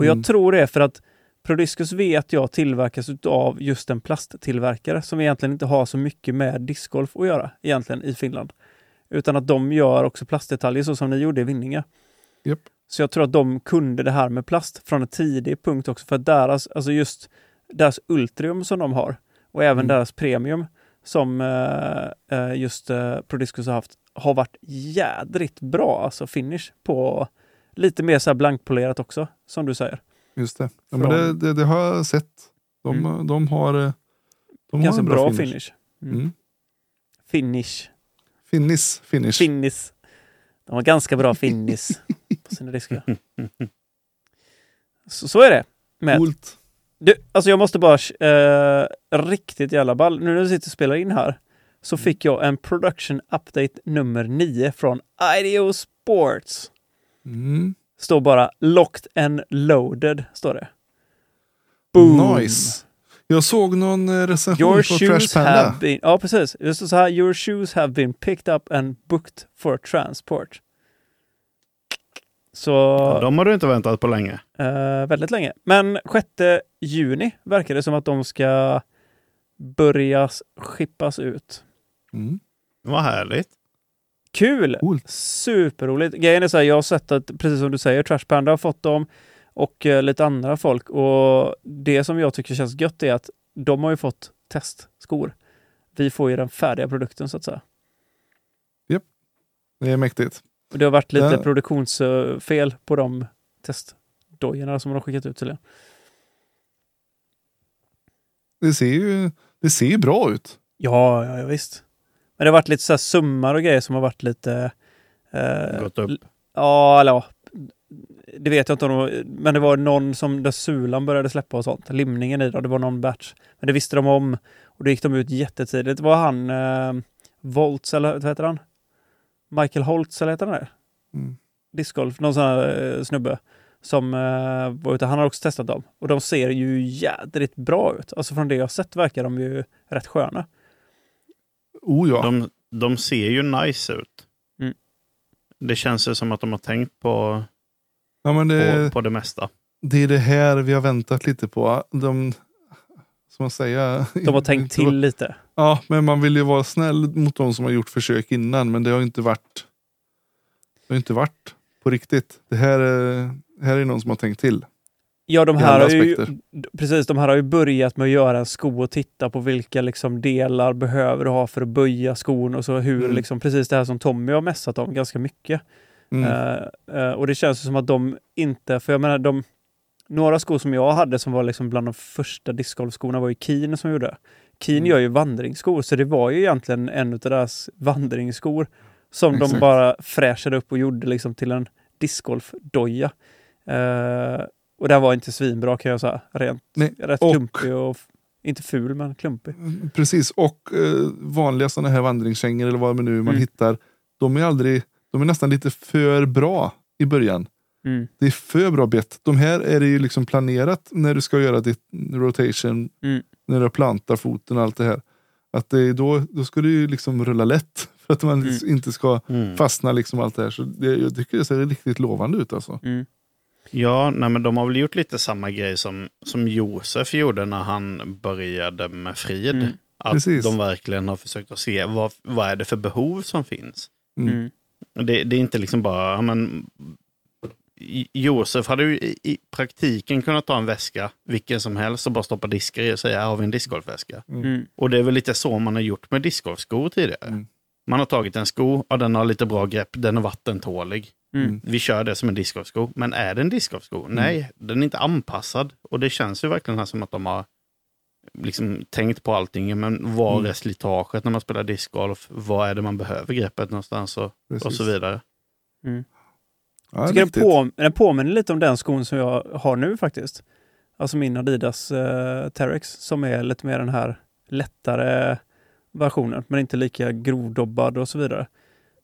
Och jag Mm. tror det är för att Prodiscus vet jag tillverkas av just en plasttillverkare som egentligen inte har så mycket med discgolf att göra egentligen i Finland. Utan att de gör också plastdetaljer så som ni gjorde i Vinninga. Japp. Så jag tror att de kunde det här med plast från en tidig punkt också för att deras, alltså just deras Ultrium som de har och även Mm. deras Premium som eh, eh, just eh, Prodiscus har haft har varit jädrigt bra alltså finish på lite mer så blankpolerat också som du säger. Just det. Ja, men det, det, det har jag sett. De, Mm. de har, eh, de har en bra, bra, finish. finish. Mm. Mm. Finish. Finish. Finnis. De har ganska bra <laughs> finish på sina diskar. Så, så är det. Med. Coolt. Du, alltså jag måste bara, eh, riktigt jävla ball. Nu när du sitter och spelar in här så fick jag en production update nummer 9 från IDEO Sports. Mm. Står bara locked and loaded, står det. Boom! Nice. Jag såg någon eh, recension Your på shoes Trash Panda. have been... Ja, precis. Det står så här. Your shoes have been picked up and booked for transport. Så... De har du inte väntat på länge. Eh, väldigt länge. Men 6 juni verkar det som att de ska börja skippas ut. Mm. Vad härligt. Kul! Coolt. Superroligt. Grejen är så här, jag har sett att, precis som du säger, Trash Panda har fått dem och eh, lite andra folk. Och det som jag tycker känns gött är att de har ju fått testskor. Vi får ju den färdiga produkten så att säga. Det är mäktigt. Och det har varit lite Ja. produktionsfel på de testdojorna som de har skickat ut till er. Det ser ju det ser bra ut. Ja, ja, ja visst. Men det har varit lite så här summar och grejer som har varit lite... eh, Gått upp. Ja, eller ja. Det vet jag inte om de, Men det var någon som där sulan började släppa och sånt. Limningen i då, det var någon batch. Men det visste de om. Och då gick de ut jättetidigt. Det var han eh, Volts, eller vad heter han? Michael Holtz, eller heter han det? Mm. Discgolf, någon sån här eh, snubbe. Som eh, var ute, han har också testat dem. Och de ser ju jädrigt bra ut. Alltså från det jag har sett verkar de ju rätt sköna. Oh ja. De, de ser ju nice ut. Mm. Det känns ju som att de har tänkt på, ja men på, det, på det mesta. det är det här vi har väntat lite på. De, som man säger. De har tänkt till lite. Ja, men man vill ju vara snäll mot de som har gjort försök innan. Men det har inte varit. Det har inte varit på riktigt. Det här är, här är någon som har tänkt till. Ja, de här har ju, aspekter. precis, de här har ju börjat med att göra en sko och titta på vilka liksom delar behöver du ha för att böja skon och så hur Mm. liksom precis det här som Tommy har mässat om ganska mycket. Mm. Eh, eh, och det känns som att de inte, för jag menar de, några skor som jag hade som var liksom bland de första discgolfskorna var ju Keen som gjorde. Keen Mm. gör ju vandringsskor, så det var ju egentligen en av deras vandringsskor som de Exakt. bara fräschade upp och gjorde liksom till en discgolfdoja. Eh, och det här var inte svinbra kan jag säga. Rent, Nej, rätt och- klumpig och inte ful men klumpig. Precis, och eh, vanliga sådana här vandringskängor eller vad man nu man Mm. hittar. De är aldrig, de är nästan lite för bra i början. Mm. Det är för bra bett. De här är det ju liksom planerat när du ska göra ditt rotation, Mm. när du plantar foten och allt det här. Att det är då, då ska du ju liksom rulla lätt <laughs> för att man Mm. inte ska Mm. fastna liksom allt det här. Så det, jag tycker det ser riktigt lovande ut alltså. Mm. Ja, nej, men de har väl gjort lite samma grej som, som Josef gjorde när han började med Frid. Mm. Att Precis. de verkligen har försökt att se vad, vad är det för behov som finns. Mm. Mm. Det, det är inte liksom bara, men, Josef hade ju i, i praktiken kunnat ta en väska, vilken som helst, och bara stoppa diskar i och säga, här har vi en discgolfväska. Mm. Och det är väl lite så man har gjort med discgolfskor tidigare. Mm. Man har tagit en sko och den har lite bra grepp, den är vattentålig. Mm. Vi kör det som en discgolfsko. Men är det en discgolfsko? Nej, den är inte anpassad. Och det känns ju verkligen här som att de har liksom tänkt på allting. Men var Mm. är slitaget när man spelar discgolf? Vad är det man behöver greppet någonstans? Och, och så vidare. Ja, Tycker den, på, den påminner lite om den skon som jag har nu faktiskt. Alltså min Adidas uh, Terex som är lite mer den här lättare versionen men inte lika grovdobbad och så vidare.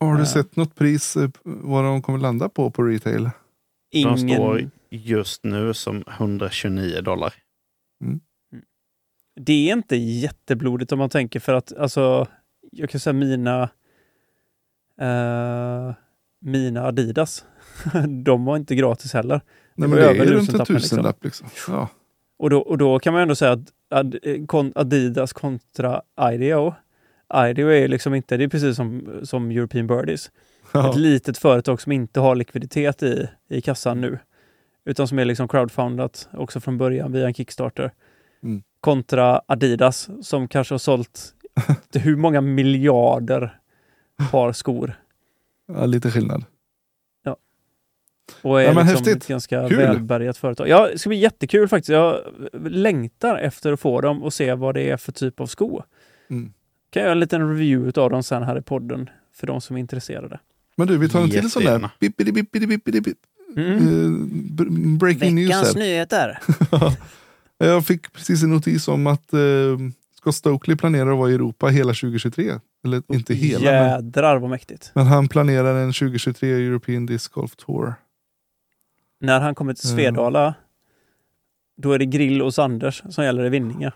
Har du Ja. sett något pris eh, vad de kommer landa på på retail? De står just nu som 129 dollar. Det är inte jätteblodigt om man tänker för att alltså jag kan säga mina eh, mina Adidas <laughs> de var inte gratis heller. Nej, men det över är runt en tusentappen, liksom. tusenlapp liksom. Ja. Och då, och då kan man ändå säga att eh, Adidas kontra IDEO. IDEO är liksom inte, det är precis som, som European Birdies. Ja. Ett litet företag som inte har likviditet i, i kassan nu. Utan som är liksom crowdfundat också från början via en Kickstarter. Mm. Kontra Adidas som kanske har sålt <laughs> hur många miljarder par skor. ja, lite skillnad. Och är Ja, liksom häftigt. ett ganska Kul. välbärgat företag. Ja, det ska bli jättekul faktiskt. Jag längtar efter att få dem och se vad det är för typ av sko. Mm. Kan jag göra en liten review av dem sen här i podden för de som är intresserade. Men du, vi tar en till sån där. Bip. Mm. Eh, breaking news här. nyheter. <laughs> Jag fick precis en notis om att eh, Scott Stokely planerar att vara i Europa hela 2023. Eller inte hela, men, Jädrar vad mäktigt. men han planerar en 2023 European Disc Golf Tour. När han kommer till Mm. Svedala, då är det grill hos Anders som gäller i Vinninga.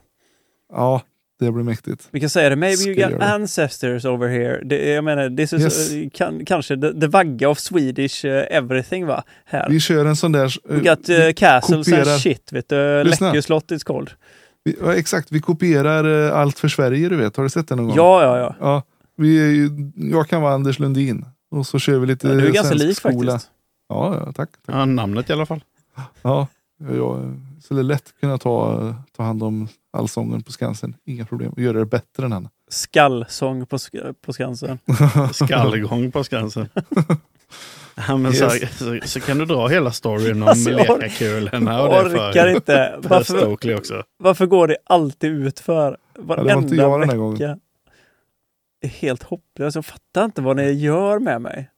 Ja, det blir mäktigt. Vi kan säga det, maybe you Ska got göra det. ancestors over here. Det, jag menar, this is Yes. uh, kan, kanske the, the vagga of Swedish uh, everything va? Här. Vi kör en sån där... eh, We got uh, castles kopierar- and shit, vet du. Läckö slott it's called. vi, ja, exakt, vi kopierar eh, allt för Sverige, du vet. Har du sett det någon gång? Ja, ja, ja. ja vi jag kan vara Anders Lundin. Och så kör vi lite ja du är ganska lik skola. faktiskt. Ja, ja, tack. tack. Ja, namnet i alla fall. Ja, jag skulle lätt kunna ta, ta hand om allsången på Skansen. Inga problem. Och göra det bättre än han. Skallsång på, sk- på Skansen. <laughs> Skallgång på Skansen. <laughs> Ja, men så, Yes. så, så kan du dra hela storyn om <laughs> Alltså, or- lekakulorna. Och det Orkar inte. för Varför, också. varför går det alltid ut för varenda inte jag den här gången. Det är helt hopplöst. Jag fattar inte vad ni gör med mig.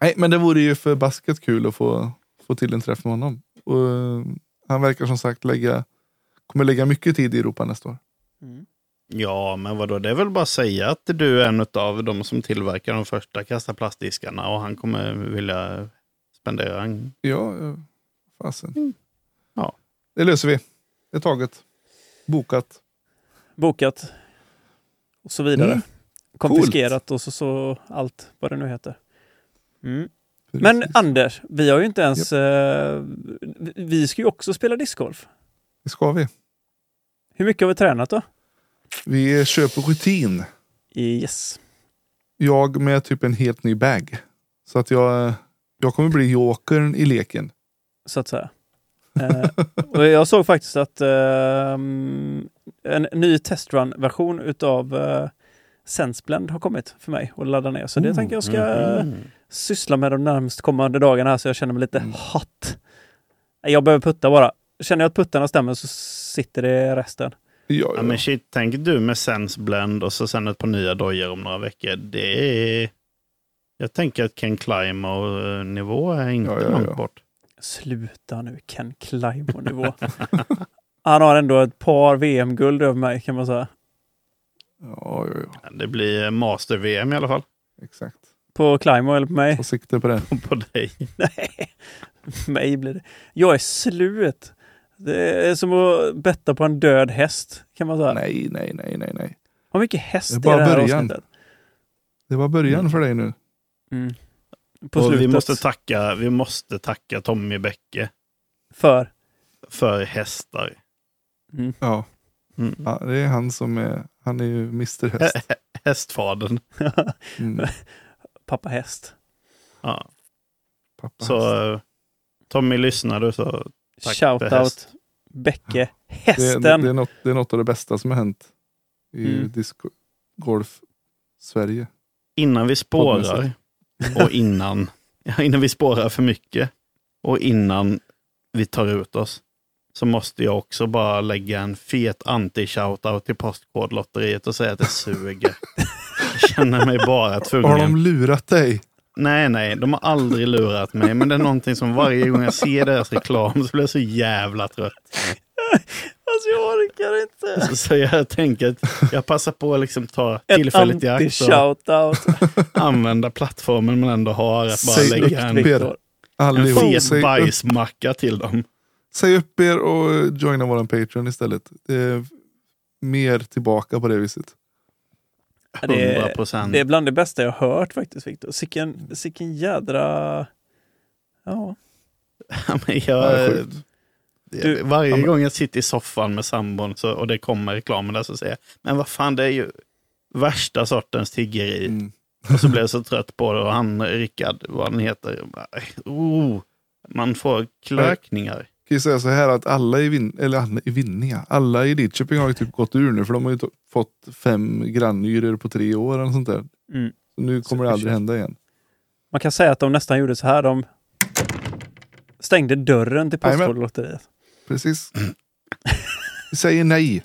Nej, men det vore ju förbaskat kul att få, få till en träff med honom. Och, eh, han verkar som sagt lägga, kommer lägga mycket tid i Europa nästa år. Ja, men vadå, det är väl bara att säga att du är en av de som tillverkar de första kasta plastdiskarna och han kommer vilja spendera en... Ja, fasen. Mm. Ja. Det löser vi. Det är taget. Bokat. Bokat. Och så vidare. Mm. Konfiskerat och så, så allt vad det nu heter. Mm. Men Anders, vi har ju inte ens... Eh, vi- ska ju också spela discgolf. Det ska vi. Hur mycket har vi tränat då? Vi på rutin. Yes. Jag med typ en helt ny bag. Så att jag, jag kommer bli jokern i leken. så att säga. Eh, och jag såg faktiskt att ehm, en ny testrun-version utav uh, Senseblend har kommit för mig att ladda ner. Så det Oh, tänker jag ska Mhm. Syssla med de närmast kommande dagarna här så jag känner mig lite Mm. hot. Jag behöver putta bara. Känner jag att puttarna stämmer så sitter det resten. Ja, Ja, ja. men shit, tänk du med Sense Blend och så sen ett par nya dojor om några veckor. Det är... Jag tänker att Ken Climo-nivå är inte Ja, ja, långt bort. Sluta nu, Ken Climo-nivå. <laughs> Han har ändå ett par VM-guld över mig kan man säga. ja, ja, ja. Det blir Master-VM i alla fall. Exakt. På Climo eller på mig? Ta sikte på det. <laughs> På dig. Nej, mig blir det. Jag är slut. Det är som att betta på en död häst kan man säga. Nej, nej, nej, nej, nej. Hur mycket häst Det är är bara det här början. avsnittet? Det var början för dig nu. Mm. På Och slutet. vi, måste tacka, vi måste tacka Tommy Bäcke För. för hästar. Mm. Ja, Mm. ja det är han som är, han är ju Mr Häst. <laughs> Hästfadern. <laughs> Mm. Pappa häst. Ja. Pappa Så häst. eh, Tommy, lyssnar du så Tack Shout för out häst. Bäcke. Det, Hästen. är- det, är något, det är något av det bästa som har hänt i Mm. discgolf Sverige. innan vi spårar och innan, <laughs> innan vi spårar för mycket och innan vi tar ut oss så måste jag också bara lägga en fet anti-shoutout till Postkodlotteriet och säga att det suger. <laughs> Känner mig bara Har tvungen. de lurat dig? Nej, nej, de har aldrig lurat mig, men det är någonting som varje gång jag ser deras reklam så blir jag så jävla trött. Alltså jag orkar inte. Så, så jag tänker att jag passar på att liksom ta Ett tillfället i akt och använda plattformen man ändå har att bara Säg lägga en, upp er. Viktor. en fet bajsmacka till dem. säg upp er och joina våran Patreon istället. Det är mer tillbaka på det viset. Ja, det är- 100 procent. Det är bland det bästa jag har hört faktiskt Viktor. Sicken, sicken jädra... Ja. <laughs> Ja, men det jag. Du- varje Ja, men- gång jag sitter i soffan med sambon så, och det kommer reklamen där så säger jag, men vad fan det är ju värsta sortens tiggeri. Mm. Och så blev jag så trött på det och han, Rickard, vad han heter, bara, oh, man får klökningar. Kan ju säga så här att alla i, vin eller alla i Vinninga, alla i Lidköping har ju typ gått ur nu för de har ju fått fem grannyror på tre år eller sånt där. Mm. Så nu kommer det aldrig hända igen. Man kan säga att de nästan gjorde så här. De stängde dörren till. Postkodlotteriet. Precis. <laughs> Vi säger nej. <laughs>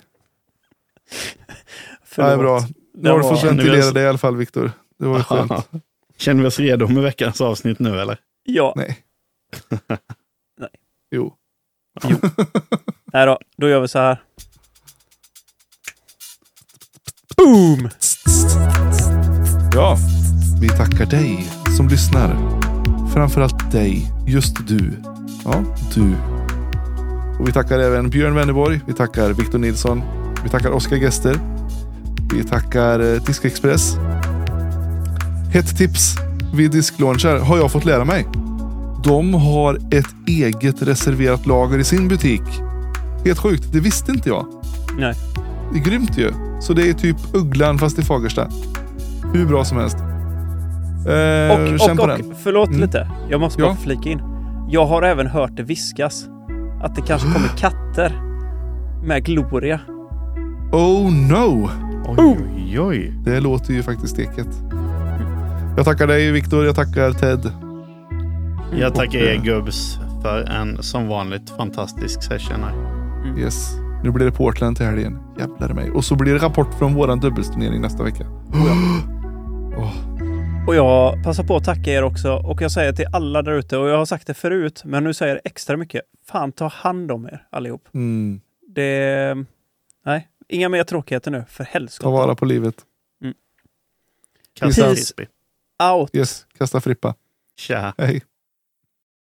Det Förlåt. är bra. Nu Det har du fått ventilera det i alla fall Viktor. Det var skönt. <laughs> Känner vi oss redo med veckans avsnitt nu eller? Ja, Nej. Nej. Jo. Nej då. Då gör vi så här. Boom! Ja, vi tackar dig som lyssnar. Framförallt dig, just du. Ja, du. Och vi tackar även Björn Wennerborg. Vi tackar Victor Nilsson. Vi tackar Oskar Gester. Vi tackar eh, Diskexpress. Ett tips vid disklaunchar har jag fått lära mig. De har ett eget reserverat lager i sin butik. Helt sjukt, det visste inte jag. Nej. Det är grymt ju. Så det är typ Ugglan fast i Fagersta. Hur bra som helst. Eh, Och, känn på och, och förlåt Mm. lite. Jag måste bara Ja. flika in. Jag har även hört det viskas. Att det kanske kommer <gasps> katter med Gloria. Oh no! Oj, oj, oj. Det låter ju faktiskt steket. Jag tackar dig Viktor, jag tackar Ted. Jag tackar er eh, gubbs för en som vanligt fantastisk session här. Yes. Nu blir det Portland till helgen. Jävlar mig. Och så blir det rapport från våran dubbelsturnering nästa vecka. Åh, Och jag passar på att tacka er också. Och jag säger till alla där ute, och jag har sagt det förut, men nu säger jag det extra mycket. Fan, ta hand om er allihop. mm. Det... Nej, inga mer tråkigheter nu, för Ta helskotta. vara på livet. Kasta Peace. Out! Yes, kasta frippa. Tja. Hej.